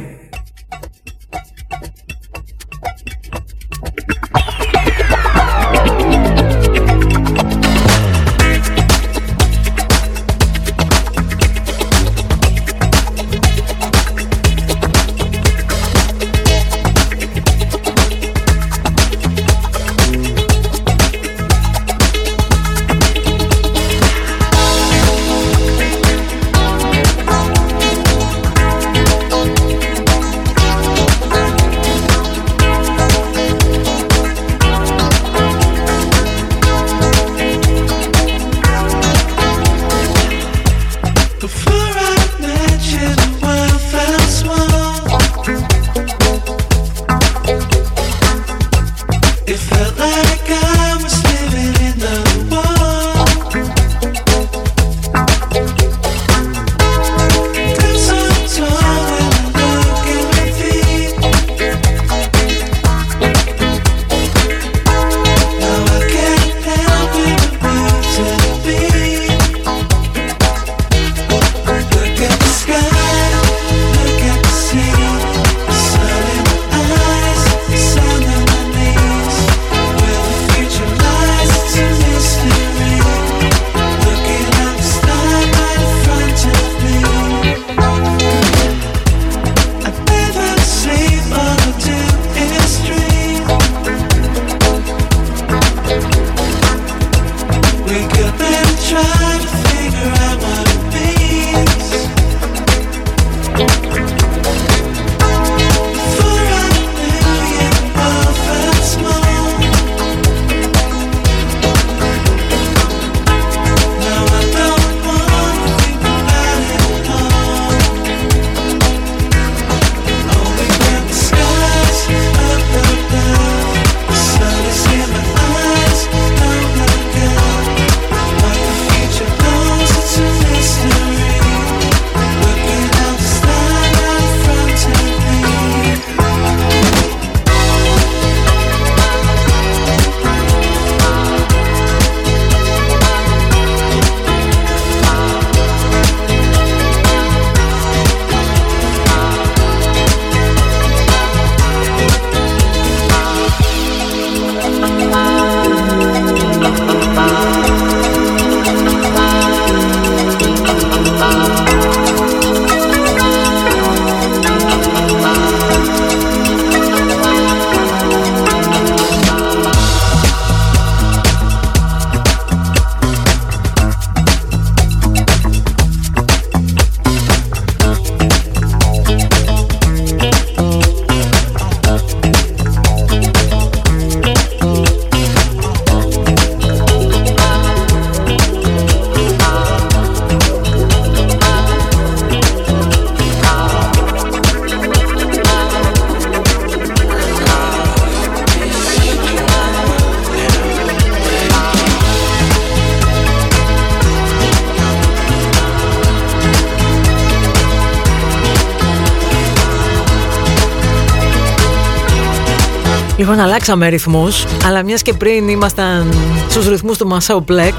Λοιπόν, αλλάξαμε ρυθμούς, αλλά μιας και πριν ήμασταν στους ρυθμούς του Μασάου Plex,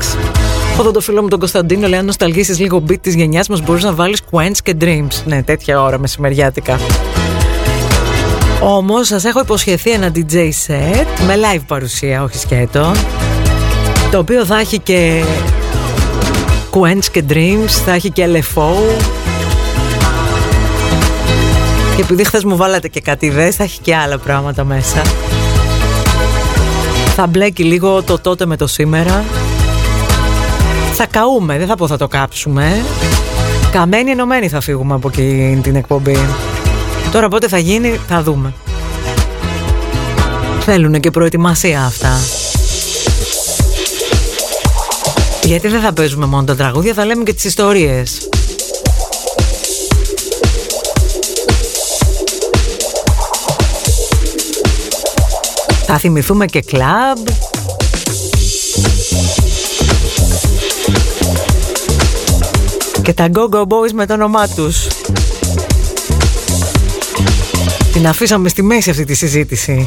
έχω το φίλο μου τον Κωνσταντίνο λέει: Αν νοσταλγίσεις λίγο beat της γενιάς μας, μπορείς να βάλεις Quench και Dreams. Ναι, τέτοια ώρα μεσημεριάτικα. Όμως σας έχω υποσχεθεί ένα DJ set με live παρουσία, όχι σκέτο. Το οποίο θα έχει και Quench και Dreams, θα έχει και LFO. Και επειδή χθες μου βάλατε και κάτι ιδέες, θα έχει και άλλα πράγματα μέσα. Θα μπλέκει λίγο το τότε με το σήμερα. Θα καούμε, δεν θα πω θα το κάψουμε. Καμένοι ενωμένοι θα φύγουμε από εκεί την εκπομπή. Τώρα πότε θα γίνει θα δούμε. Θέλουν και προετοιμασία αυτά. Γιατί δεν θα παίζουμε μόνο τα τραγούδια, θα λέμε και τις ιστορίες. Θα θυμηθούμε και κλαμπ. Και τα Go Go Boys με το όνομά τους. Την αφήσαμε στη μέση αυτή τη συζήτηση.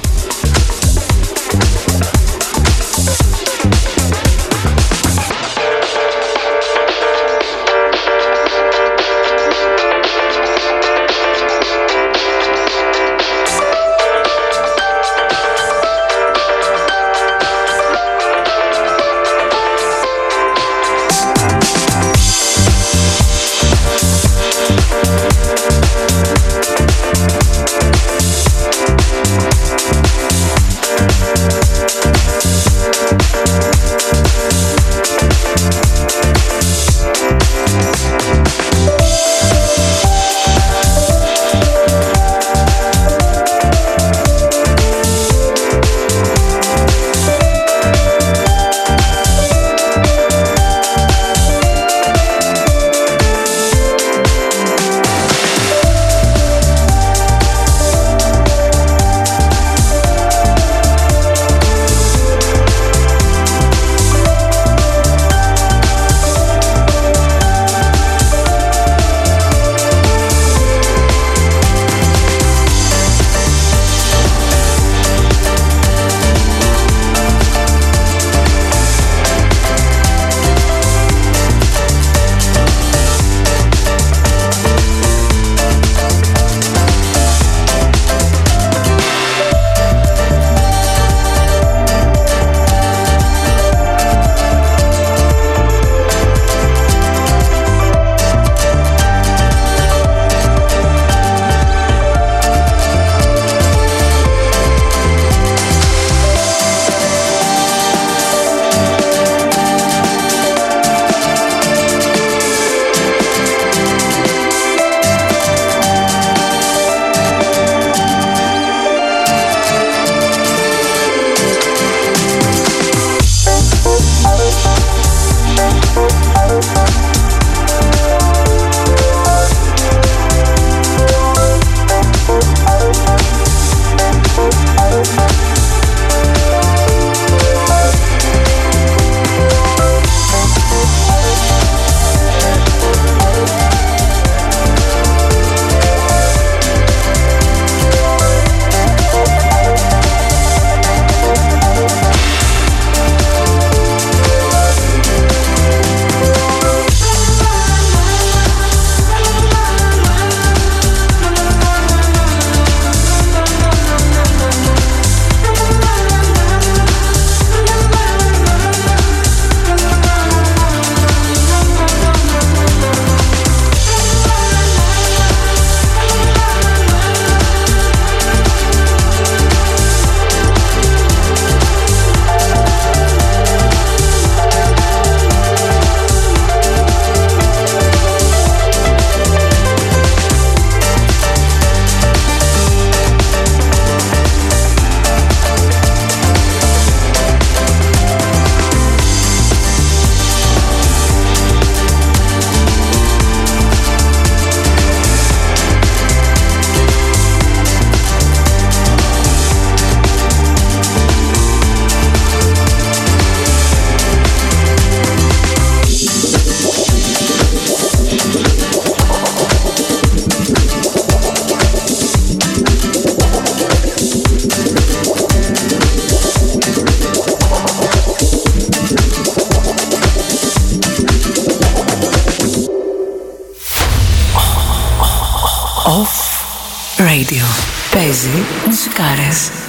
Radio. Pese nos caras.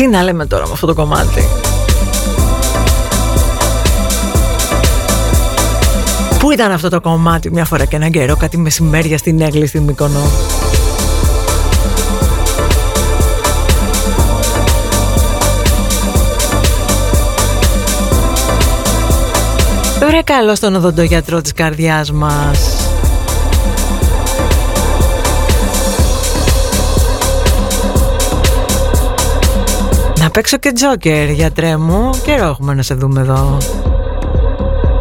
Τι να λέμε τώρα με αυτό το κομμάτι; Πού ήταν αυτό το κομμάτι μια φορά και έναν καιρό, κάτι μεσημέρια στην Έγλη στην Μυκονό. Ωραία καλό στον οδοντογιατρό της καρδιάς μας. Να παίξω και τζόκερ, γιατρέ μου. Καιρό έχουμε να σε δούμε εδώ.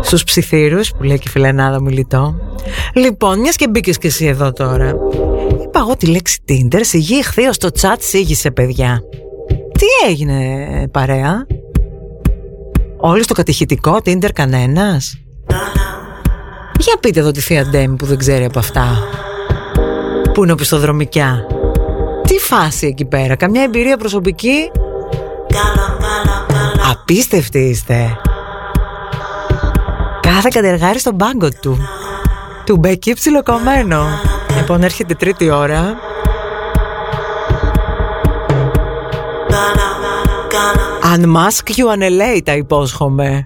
Στους ψιθύρους, που λέει και η φιλενάδα μιλητό. Λοιπόν, μιας και μπήκες και εσύ εδώ τώρα. Είπα εγώ τη λέξη Tinder, σιγή χθείο στο chat σίγησε παιδιά. Τι έγινε παρέα; Όλοι στο κατηχητικό, Tinder κανένας; Για πείτε εδώ τη θεία Ντέμι που δεν ξέρει από αυτά. Πού είναι οπισθοδρομικιά. Τι φάση εκεί πέρα, καμιά εμπειρία προσωπική; Απίστευτοι είστε. Κάθε κατεργάρι στον πάγκο του. Του μπεκί ψιλοκομμένο. Λοιπόν, έρχεται τρίτη ώρα. Unmask you an LA, τα υπόσχομαι.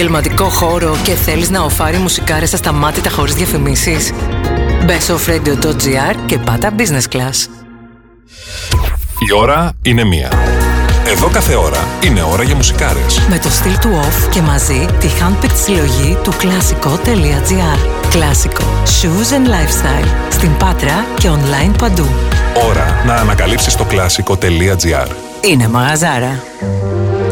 Επαγγελματικό χώρο και θέλεις να οφάρει μουσικάρες ασταμάτητα χωρίς διαφημίσεις; Μπες στο offradio.gr και πάτα business class. Η ώρα είναι μία. Εδώ κάθε ώρα είναι ώρα για μουσικάρες. Με το στυλ του off και μαζί τη handpicked συλλογή του κλασικό.gr. Κλασικό. Shoes and lifestyle. Στην Πάτρα και online παντού. Ώρα να ανακαλύψεις το κλασικό.gr. Είναι μαγαζάρα.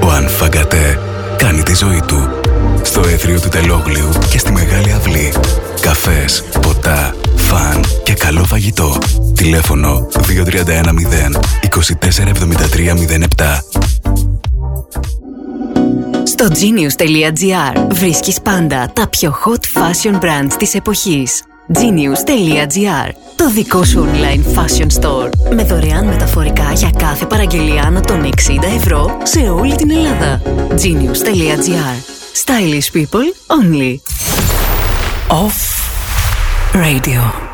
Ο Ανφαγκατέ κάνει τη ζωή του. Στο έθριο του Τελόγλιου και στη Μεγάλη Αυλή. Καφές, ποτά, φαν και καλό φαγητό. Τηλέφωνο 2310 247307. Στο genius.gr βρίσκεις πάντα τα πιο hot fashion brands της εποχής. genius.gr Το δικό σου online fashion store με δωρεάν μεταφορικά για κάθε παραγγελία άνω των 60 ευρώ σε όλη την Ελλάδα. genius.gr Stylish people only. Off Radio.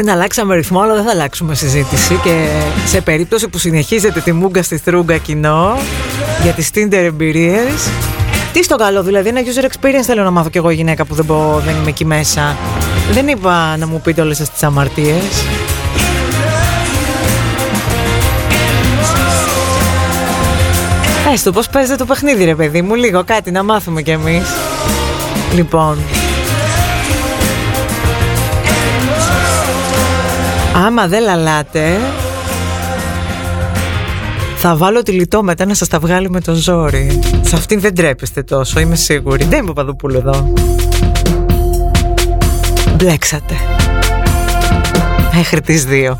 Μπορεί να αλλάξαμε ρυθμό, αλλά δεν θα αλλάξουμε συζήτηση. Και σε περίπτωση που συνεχίζετε τη μούγκα στη θρούγκα κοινό για τις Tinder εμπειρίες. Τι στο καλό, δηλαδή ένα user experience θέλω να μάθω κι εγώ γυναίκα που δεν, πω, δεν είμαι εκεί μέσα. Δεν είπα να μου πείτε όλες σας τις αμαρτίες. Έστω πώς παίζετε το παιχνίδι ρε παιδί μου, λίγο κάτι να μάθουμε κι εμείς. Λοιπόν, Άμα δεν λαλάτε θα βάλω τη λιτό μετά να σας τα βγάλει με το ζόρι. Σε αυτήν δεν τρέπεστε τόσο, είμαι σίγουρη. Δεν είμαι Παπαδοπούλου εδώ. Μπλέξατε. Μέχρι τις δύο.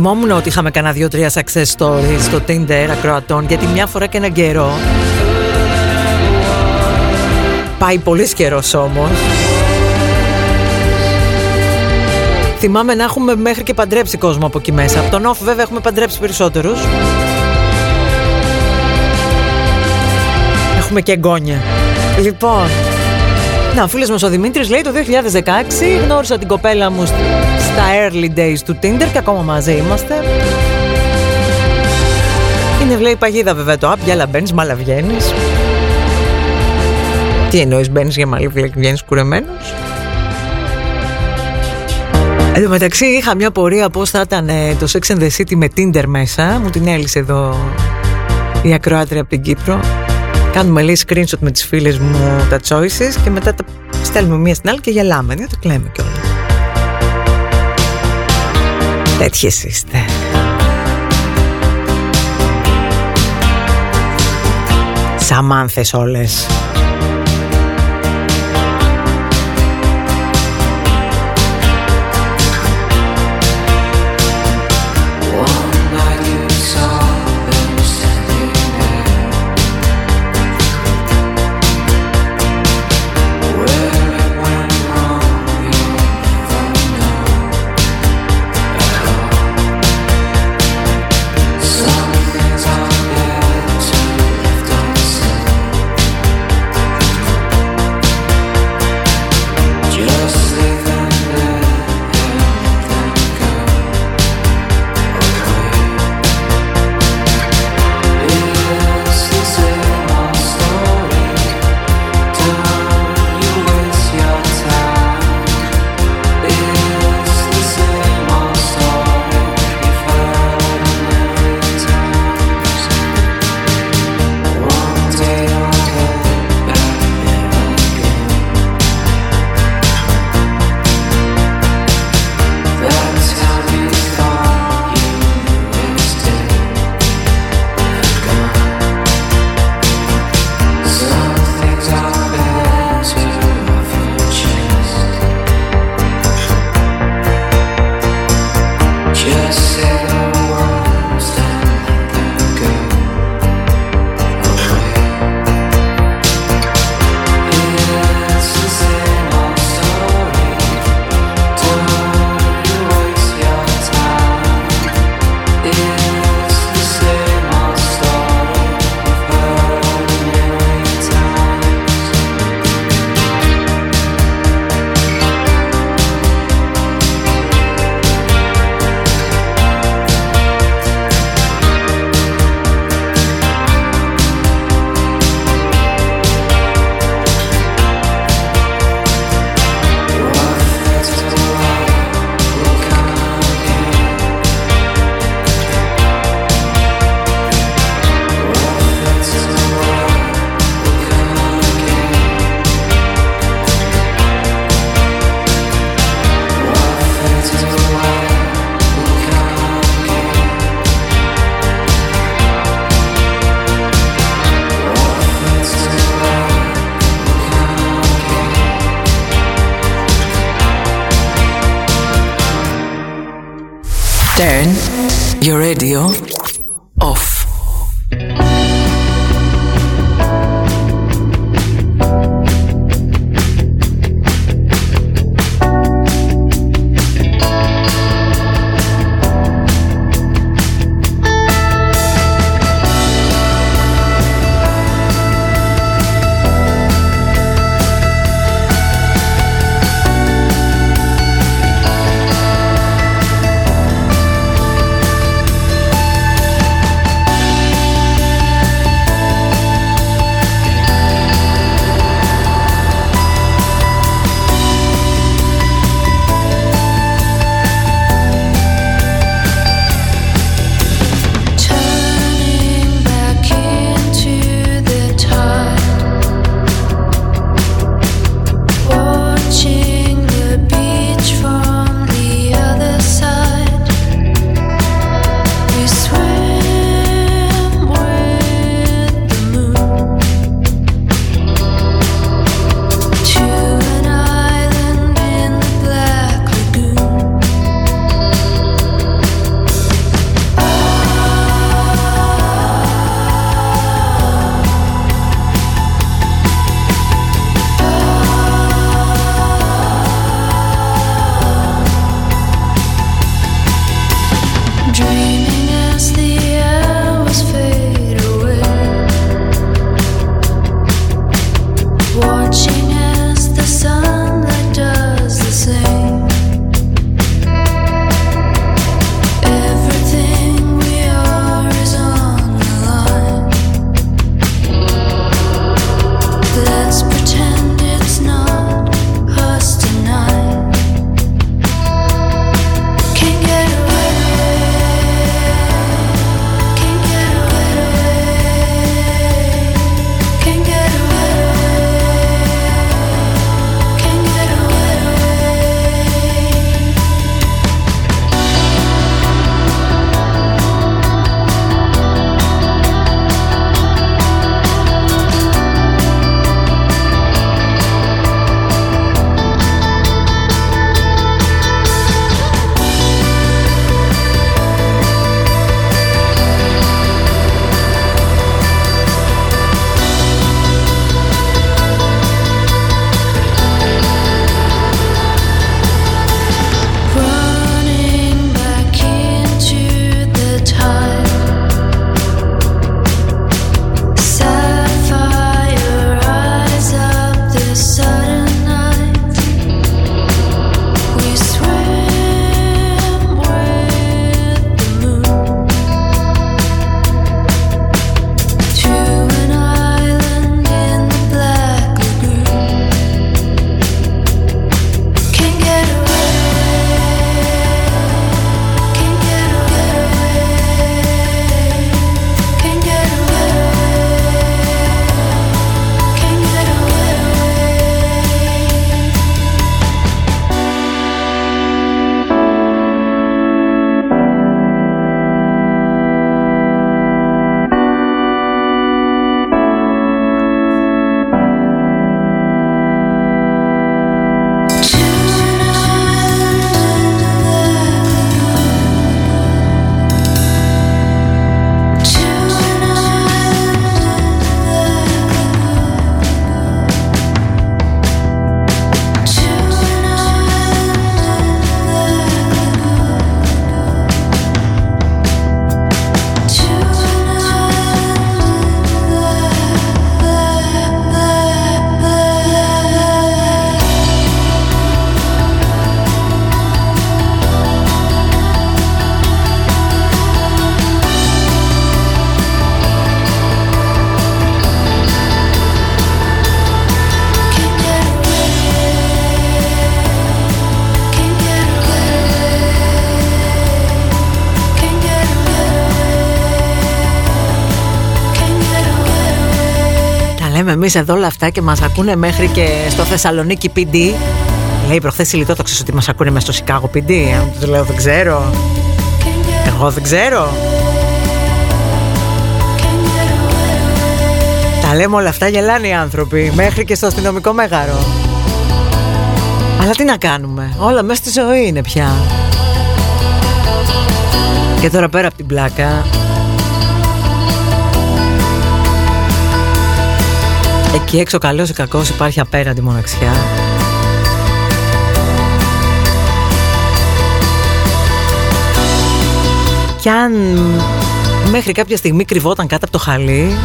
Θυμόμουν ότι είχαμε κανένα δύο-τρία success stories στο Tinder ακροατών, γιατί μια φορά και έναν καιρό. Πάει πολύς καιρός όμως. Θυμάμαι να έχουμε μέχρι και παντρέψει κόσμο από εκεί μέσα. Από τον off βέβαια έχουμε παντρέψει περισσότερους. Έχουμε και εγγόνια. Λοιπόν, να, ο φίλος μας ο Δημήτρης λέει το 2016 γνώρισα την κοπέλα μου σ- στα early days του Tinder και ακόμα μαζί είμαστε. Είναι λέει παγίδα βέβαια το app, για άλλα μπαίνεις, μάλλα βγαίνεις. Τι εννοείς μπαίνεις για μαλλί και βγαίνεις κουρεμένος; Εν τω μεταξύ είχα μια πορεία πώς θα ήταν ε, το Sex and the City με Tinder μέσα. Μου την έλυσε εδώ η ακροάτρια από την Κύπρο. Κάνουμε λέει screenshot με τις φίλες μου τα choices και μετά τα στέλνουμε μία στην άλλη και γελάμε. Δεν το κλαίμε κιόλας. Τέτοιες είστε. Σαμάνθες όλες. Λέμε εμείς εδώ όλα αυτά και μας ακούνε μέχρι και στο Θεσσαλονίκη PD. Λέει προχθές η Λιτό, το ξέρεις ότι μας ακούνε μέσα στο Σικάγο PD. Αν τους λέω δεν ξέρω. Εγώ δεν ξέρω. Τα λέμε όλα αυτά, γελάνε οι άνθρωποι, μέχρι και στο αστυνομικό μέγαρο. Αλλά τι να κάνουμε, όλα μέσα στη ζωή είναι πια. Και τώρα πέρα από την πλάκα, εκεί έξω καλός ή κακός υπάρχει απέραντη μοναξιά. Κι αν μέχρι κάποια στιγμή κρυβόταν κάτω από το χαλί,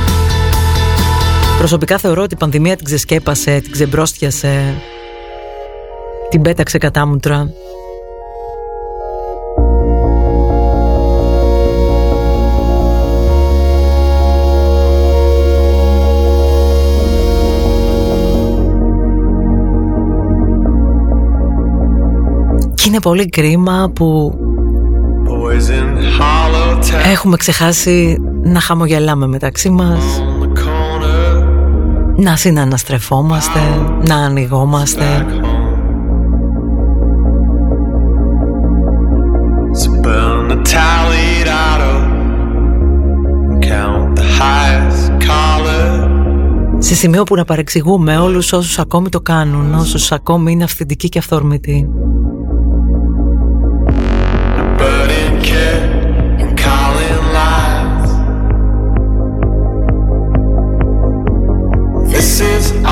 προσωπικά θεωρώ ότι η πανδημία την ξεσκέπασε, την ξεμπρόστιασε, την πέταξε κατάμουτρα. Και είναι πολύ κρίμα που έχουμε ξεχάσει να χαμογελάμε μεταξύ μας να συναναστρεφόμαστε, να ανοιγόμαστε. So burn the tallied auto. And count the highest color. σε σημείο που να παρεξηγούμε όλους όσους ακόμη το κάνουν, όσους ακόμη είναι αυθεντικοί και αυθόρμητοι. faces.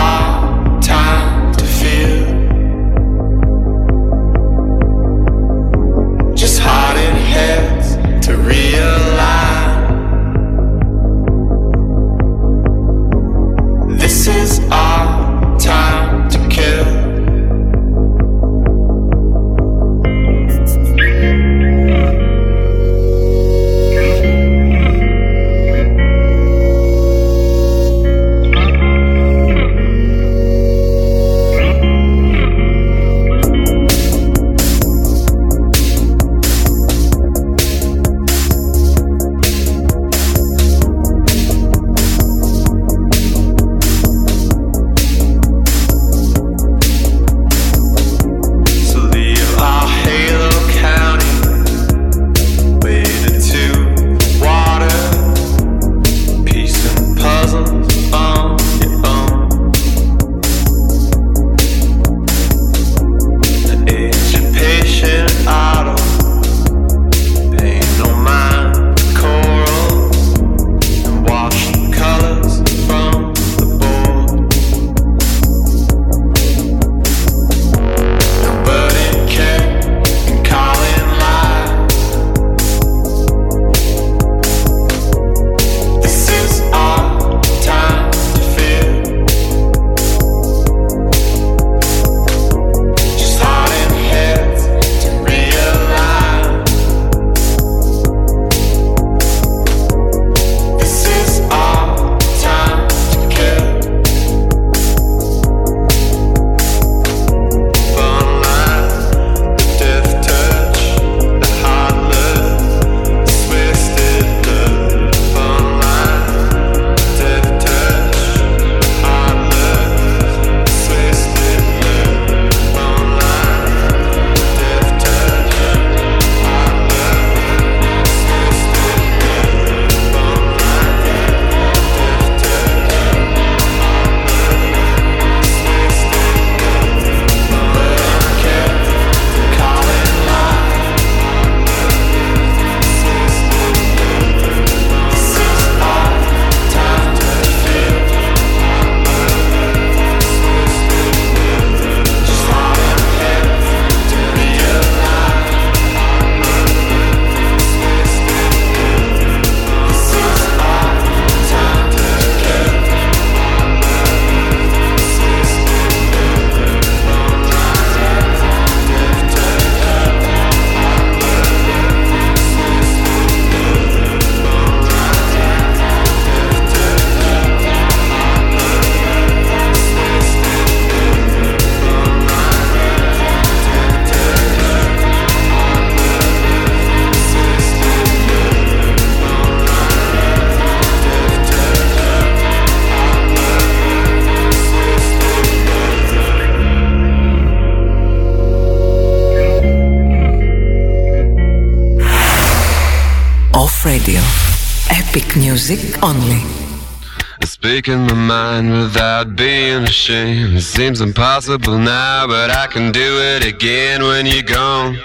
Seems impossible now, but I can do it again when you're gone.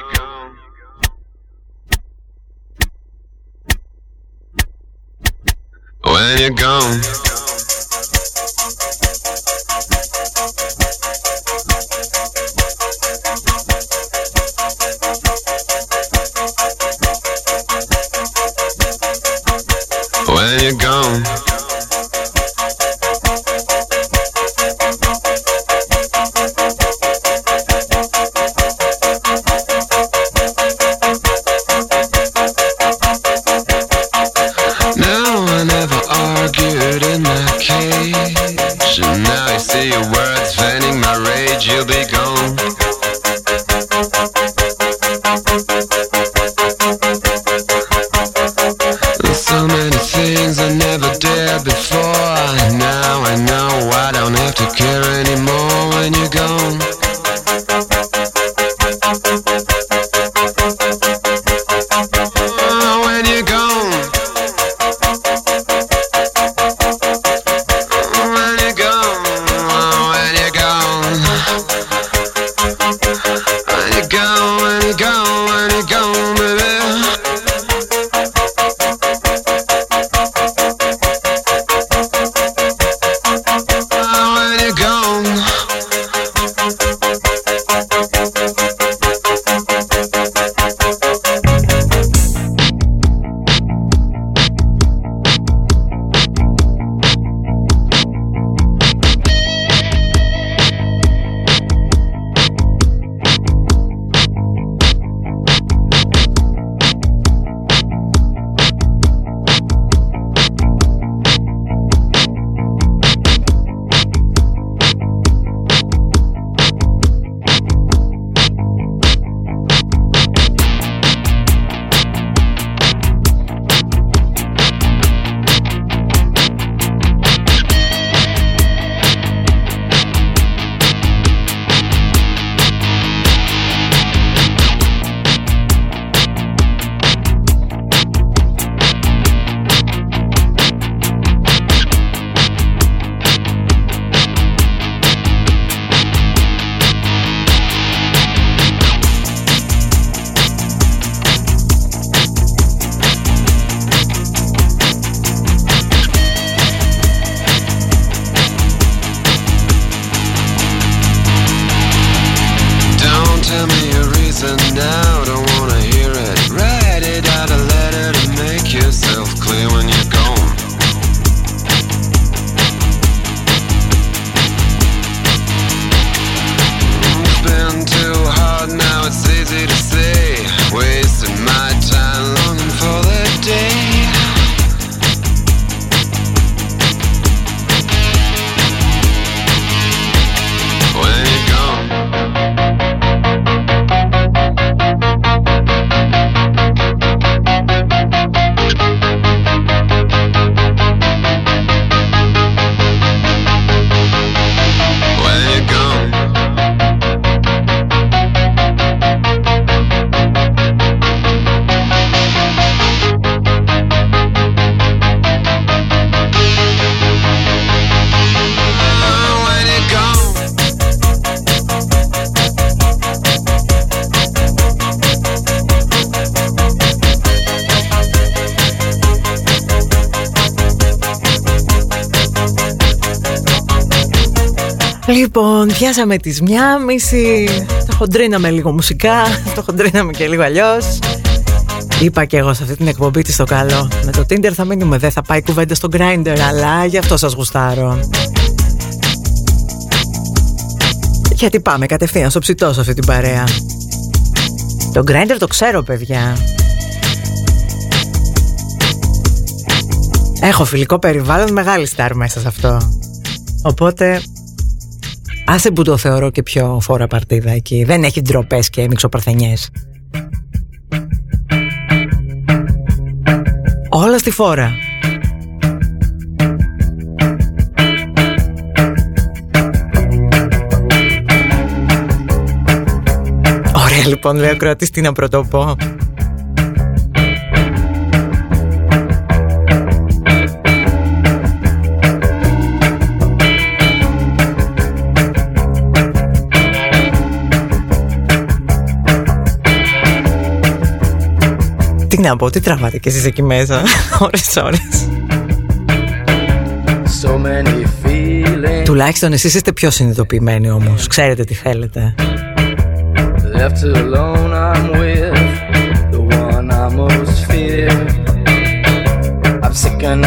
Πιάσαμε τις μια μισή. Το χοντρίναμε λίγο μουσικά, το χοντρίναμε και λίγο αλλιώς. Είπα και εγώ σε αυτή την εκπομπή της στο καλό. Με το Tinder θα μείνουμε, δεν θα πάει κουβέντα στο Grindr, αλλά γι' αυτό σας γουστάρω. Γιατί πάμε κατευθείαν στο ψητό σε αυτή την παρέα. Το Grindr το ξέρω, παιδιά. Έχω φιλικό περιβάλλον μεγάλη στάρ μέσα σε αυτό. Οπότε Άσε που το θεωρώ και πιο φόρα παρτίδα εκεί. Δεν έχει ντροπές και μυξοπαρθενιές. Όλα στη φόρα. Ωραία λοιπόν λέει ο Κροατής τι να πρωτοπώ. να πω, τι τραβάτε κι εσείς εκεί μέσα. Ώρες ώρες. So Τουλάχιστον εσείς είστε πιο συνειδητοποιημένοι όμως. Ξέρετε τι θέλετε. Left alone I'm with The one I most fear. I'm sick and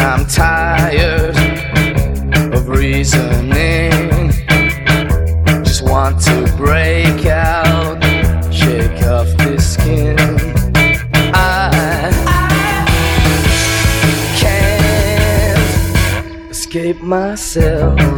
myself.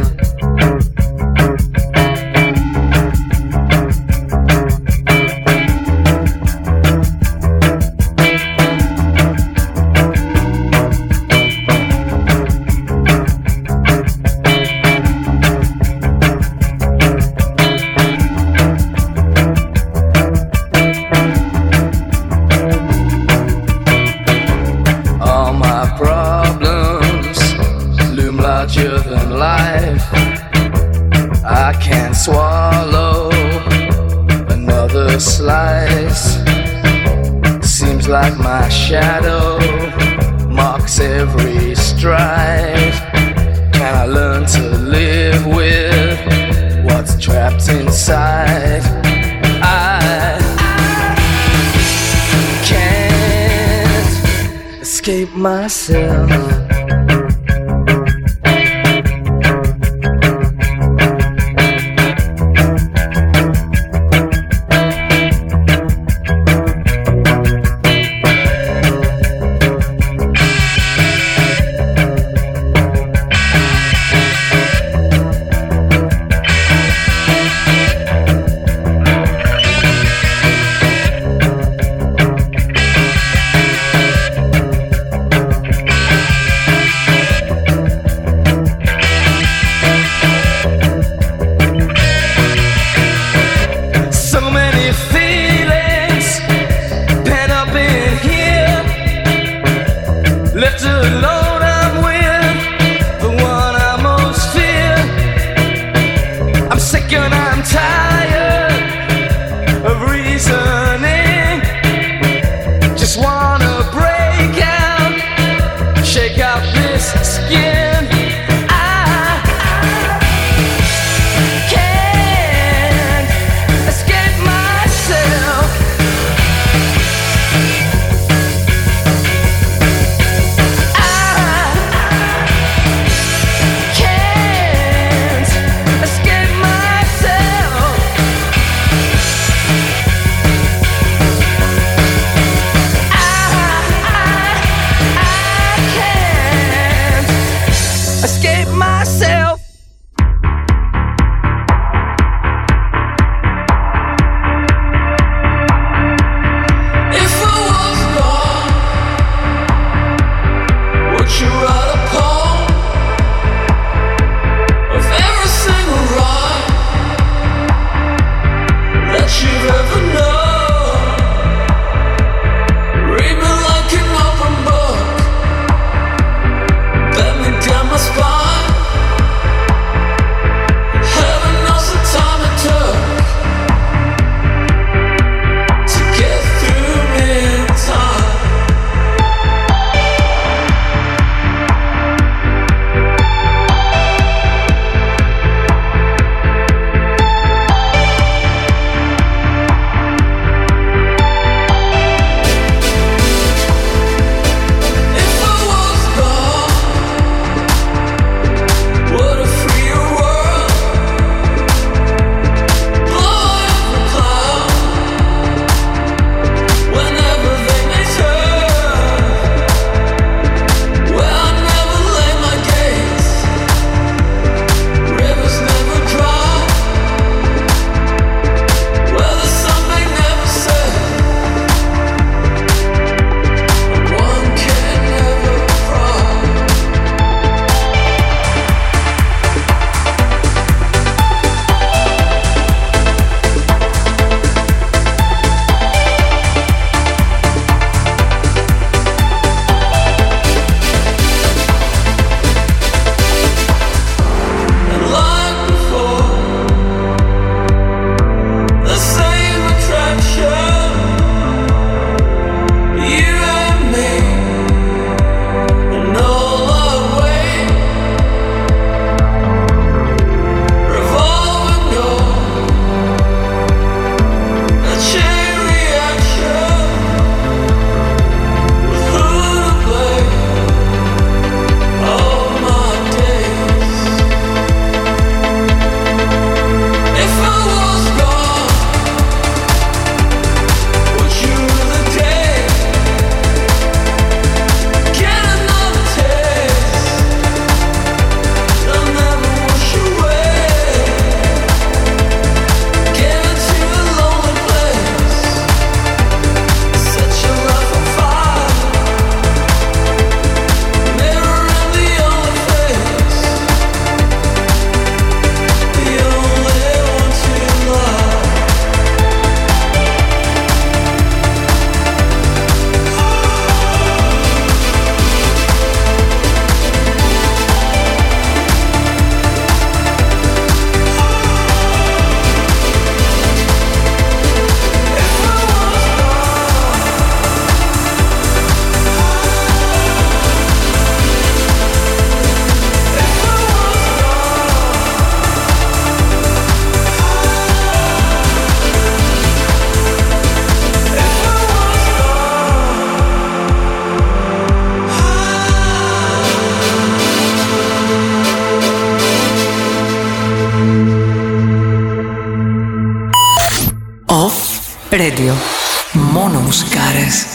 Radio. Μόνο μουσικάρες.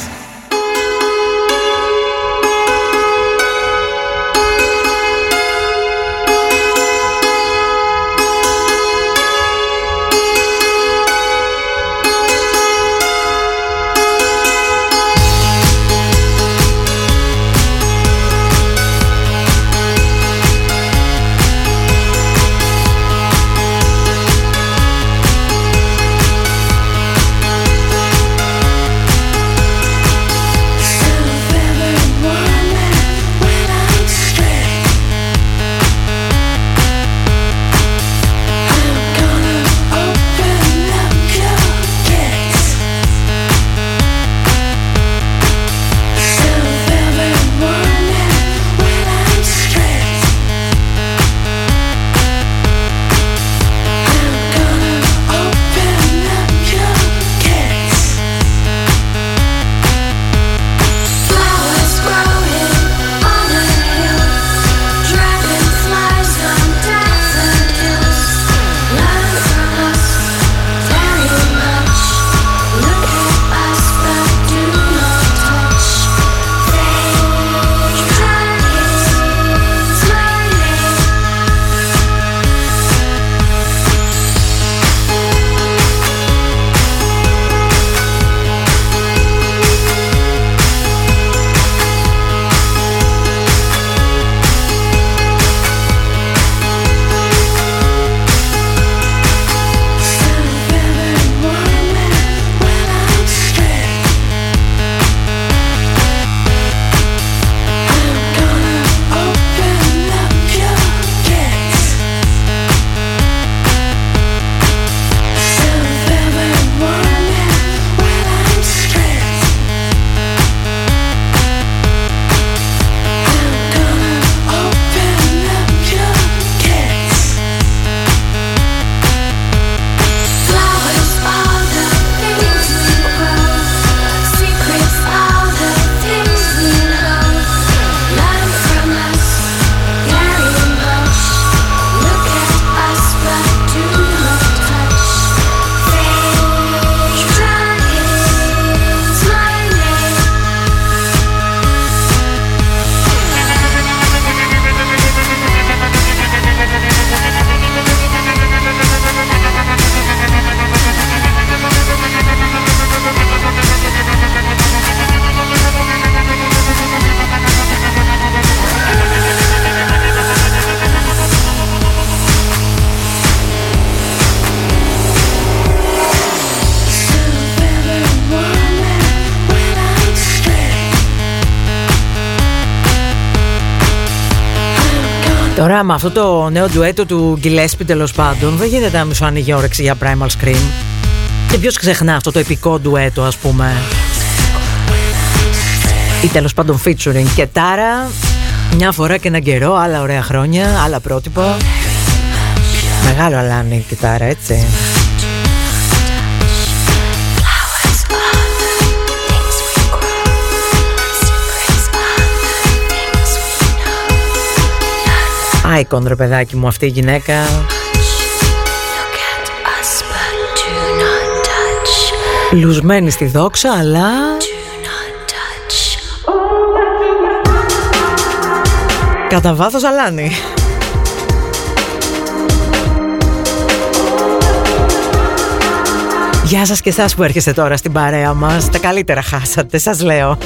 Τώρα με αυτό το νέο ντουέτο του Γκυλέσπι τέλος πάντων δεν γίνεται να μην σου ανοίγει όρεξη για Primal Scream. Και ποιος ξεχνά αυτό το επικό ντουέτο ας πούμε. Ή τέλος πάντων featuring και Τάρα μια φορά και έναν καιρό, άλλα ωραία χρόνια, άλλα πρότυπα. Μεγάλο αλάνι η κιθάρα έτσι. Icon ρε παιδάκι μου αυτή η γυναίκα. Λουσμένη στη δόξα αλλά Κατά βάθος αλάνι Γεια σας και εσάς που έρχεστε τώρα στην παρέα μας. Τα καλύτερα χάσατε, σας λέω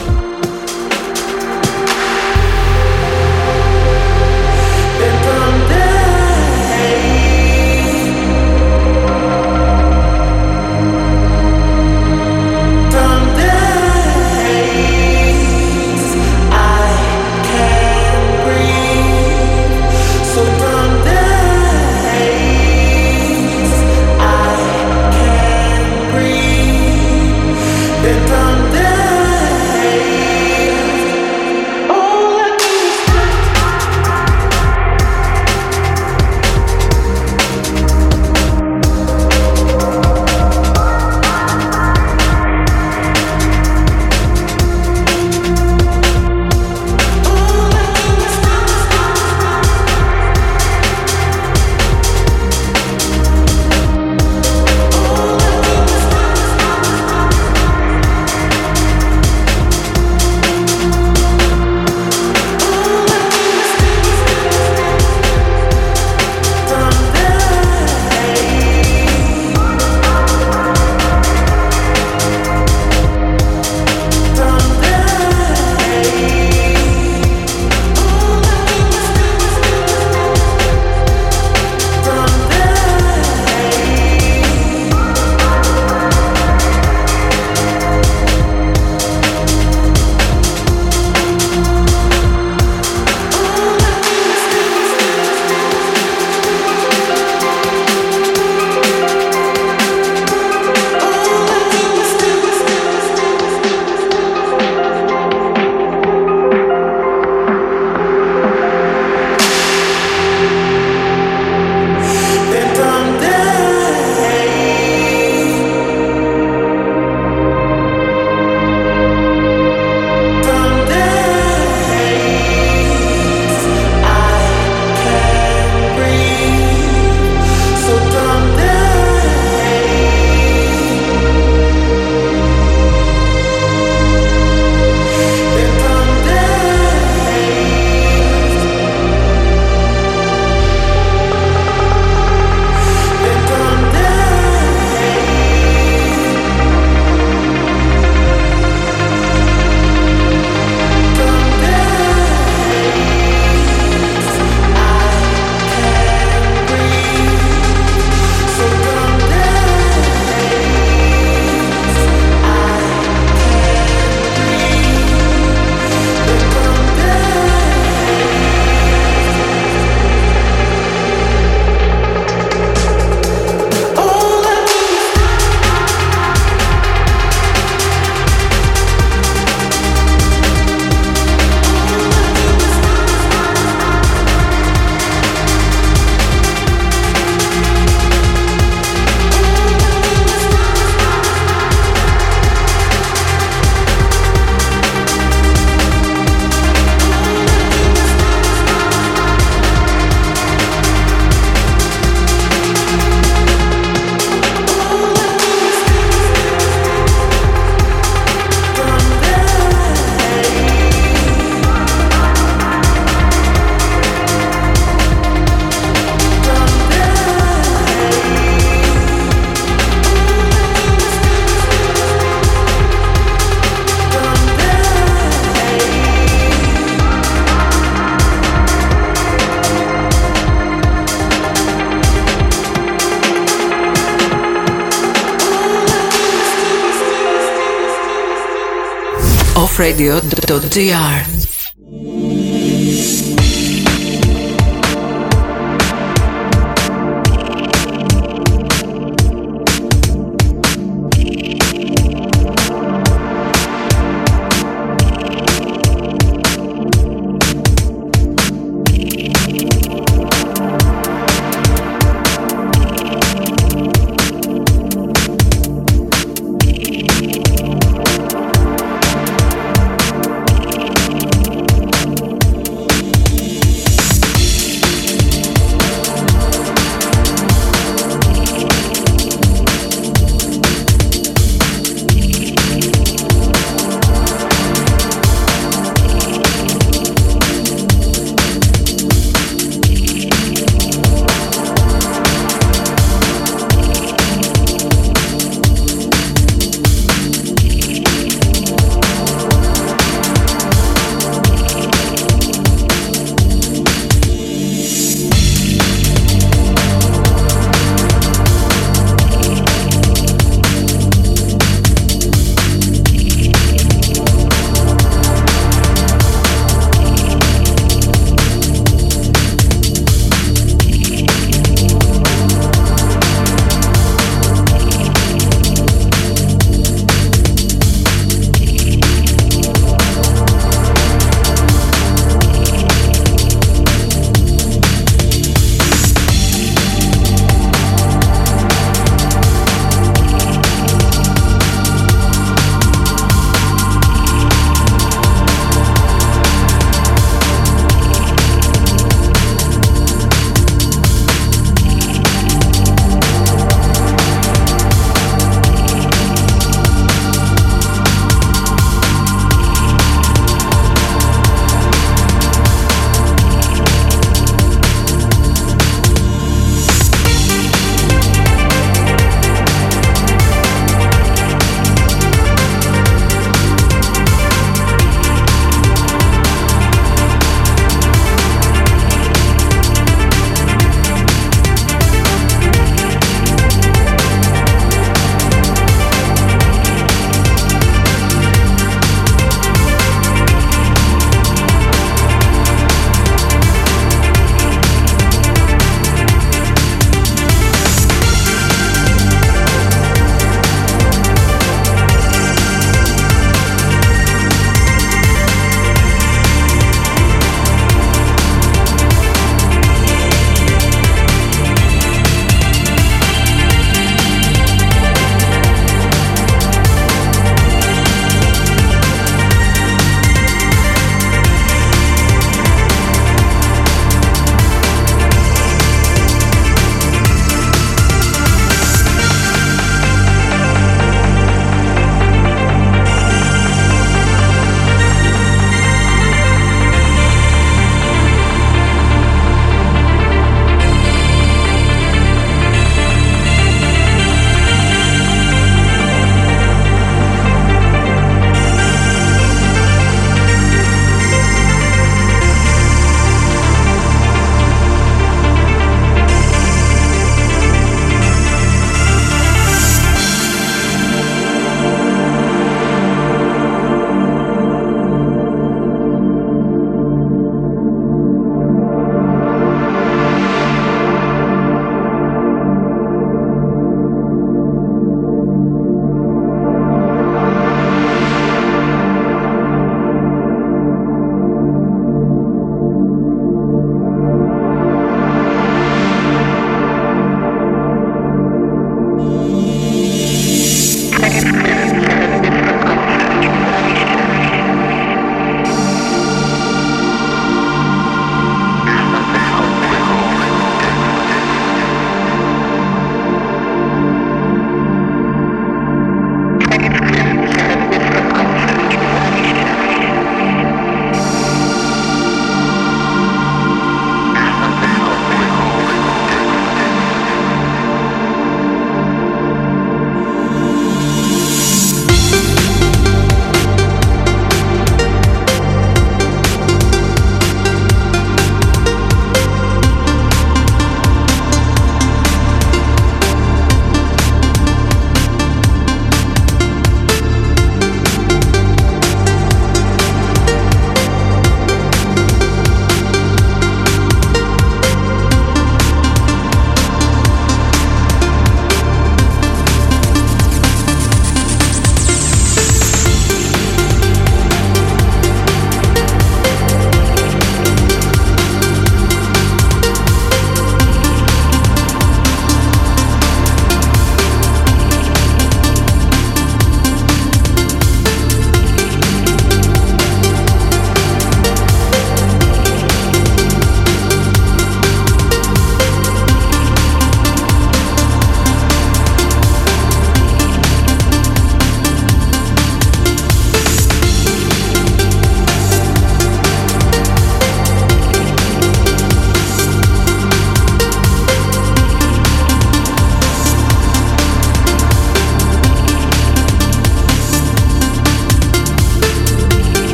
radio.dr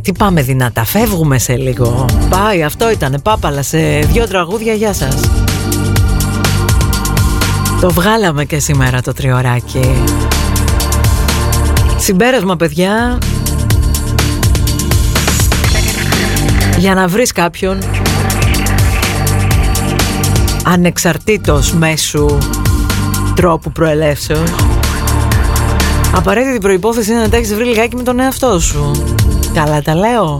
πάμε, τι πάμε δυνατά. Φεύγουμε σε λίγο. Πάει, αυτό ήτανε. Πάπαλα σε δύο τραγούδια. Γεια σας. Το βγάλαμε και σήμερα το τριωράκι. Συμπέρασμα, παιδιά. Για να βρεις κάποιον ανεξαρτήτως μέσου τρόπου προελεύσεως Απαραίτητη προϋπόθεση είναι να τα έχεις βρει λιγάκι με τον εαυτό σου Καλά τα λέω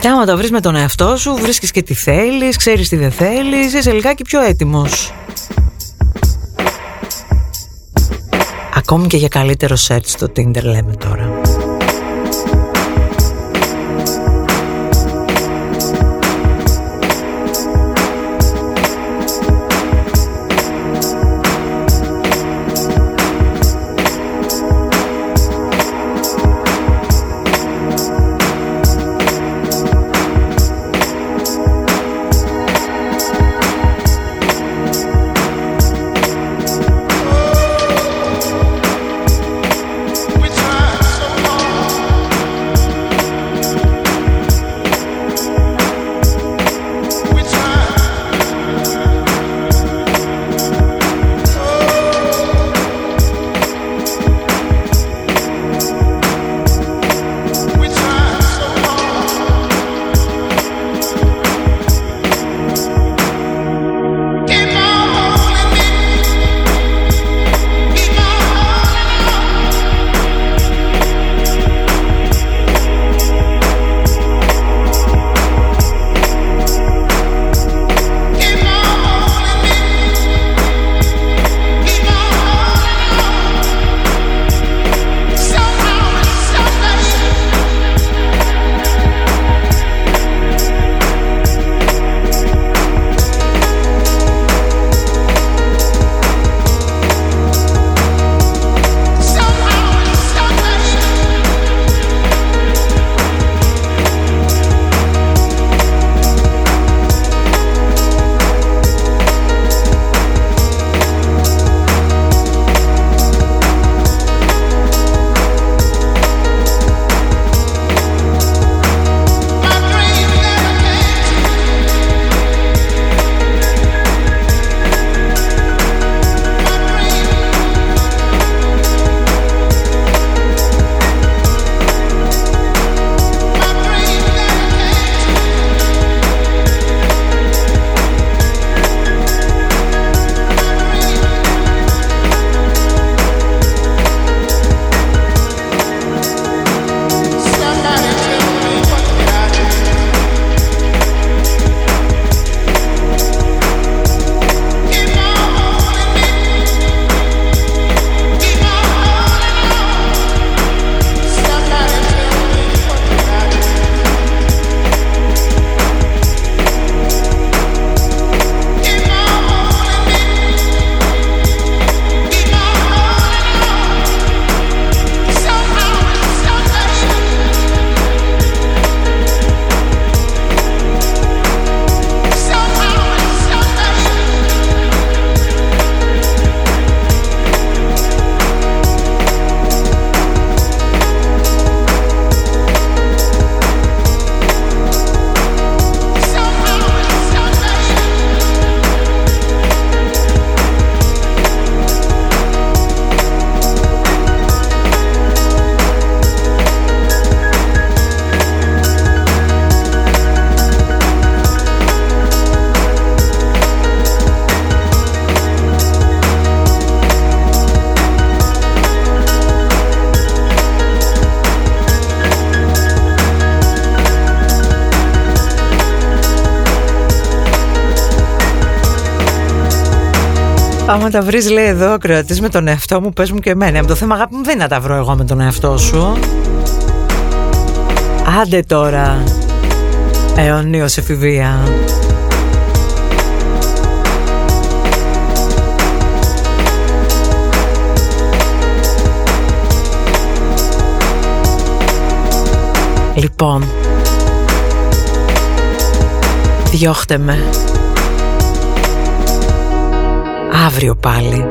Και άμα τα βρεις με τον εαυτό σου, βρίσκεις και τι θέλεις, ξέρεις τι δεν θέλεις, είσαι λιγάκι πιο έτοιμος. Ακόμη και για καλύτερο search στο Tinder λέμε τώρα. Άμα τα βρεις λέει εδώ ο κρεατής με τον εαυτό μου Πες μου και εμένα. Από το θέμα αγάπη μου δεν να τα βρω εγώ με τον εαυτό σου. Άντε τώρα Αιωνίως εφηβεία. Λοιπόν Διώχτε με. Αύριο πάλι.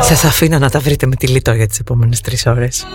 Σας αφήνω να τα βρείτε με τη λίτο για τις επόμενες τρεις ώρες.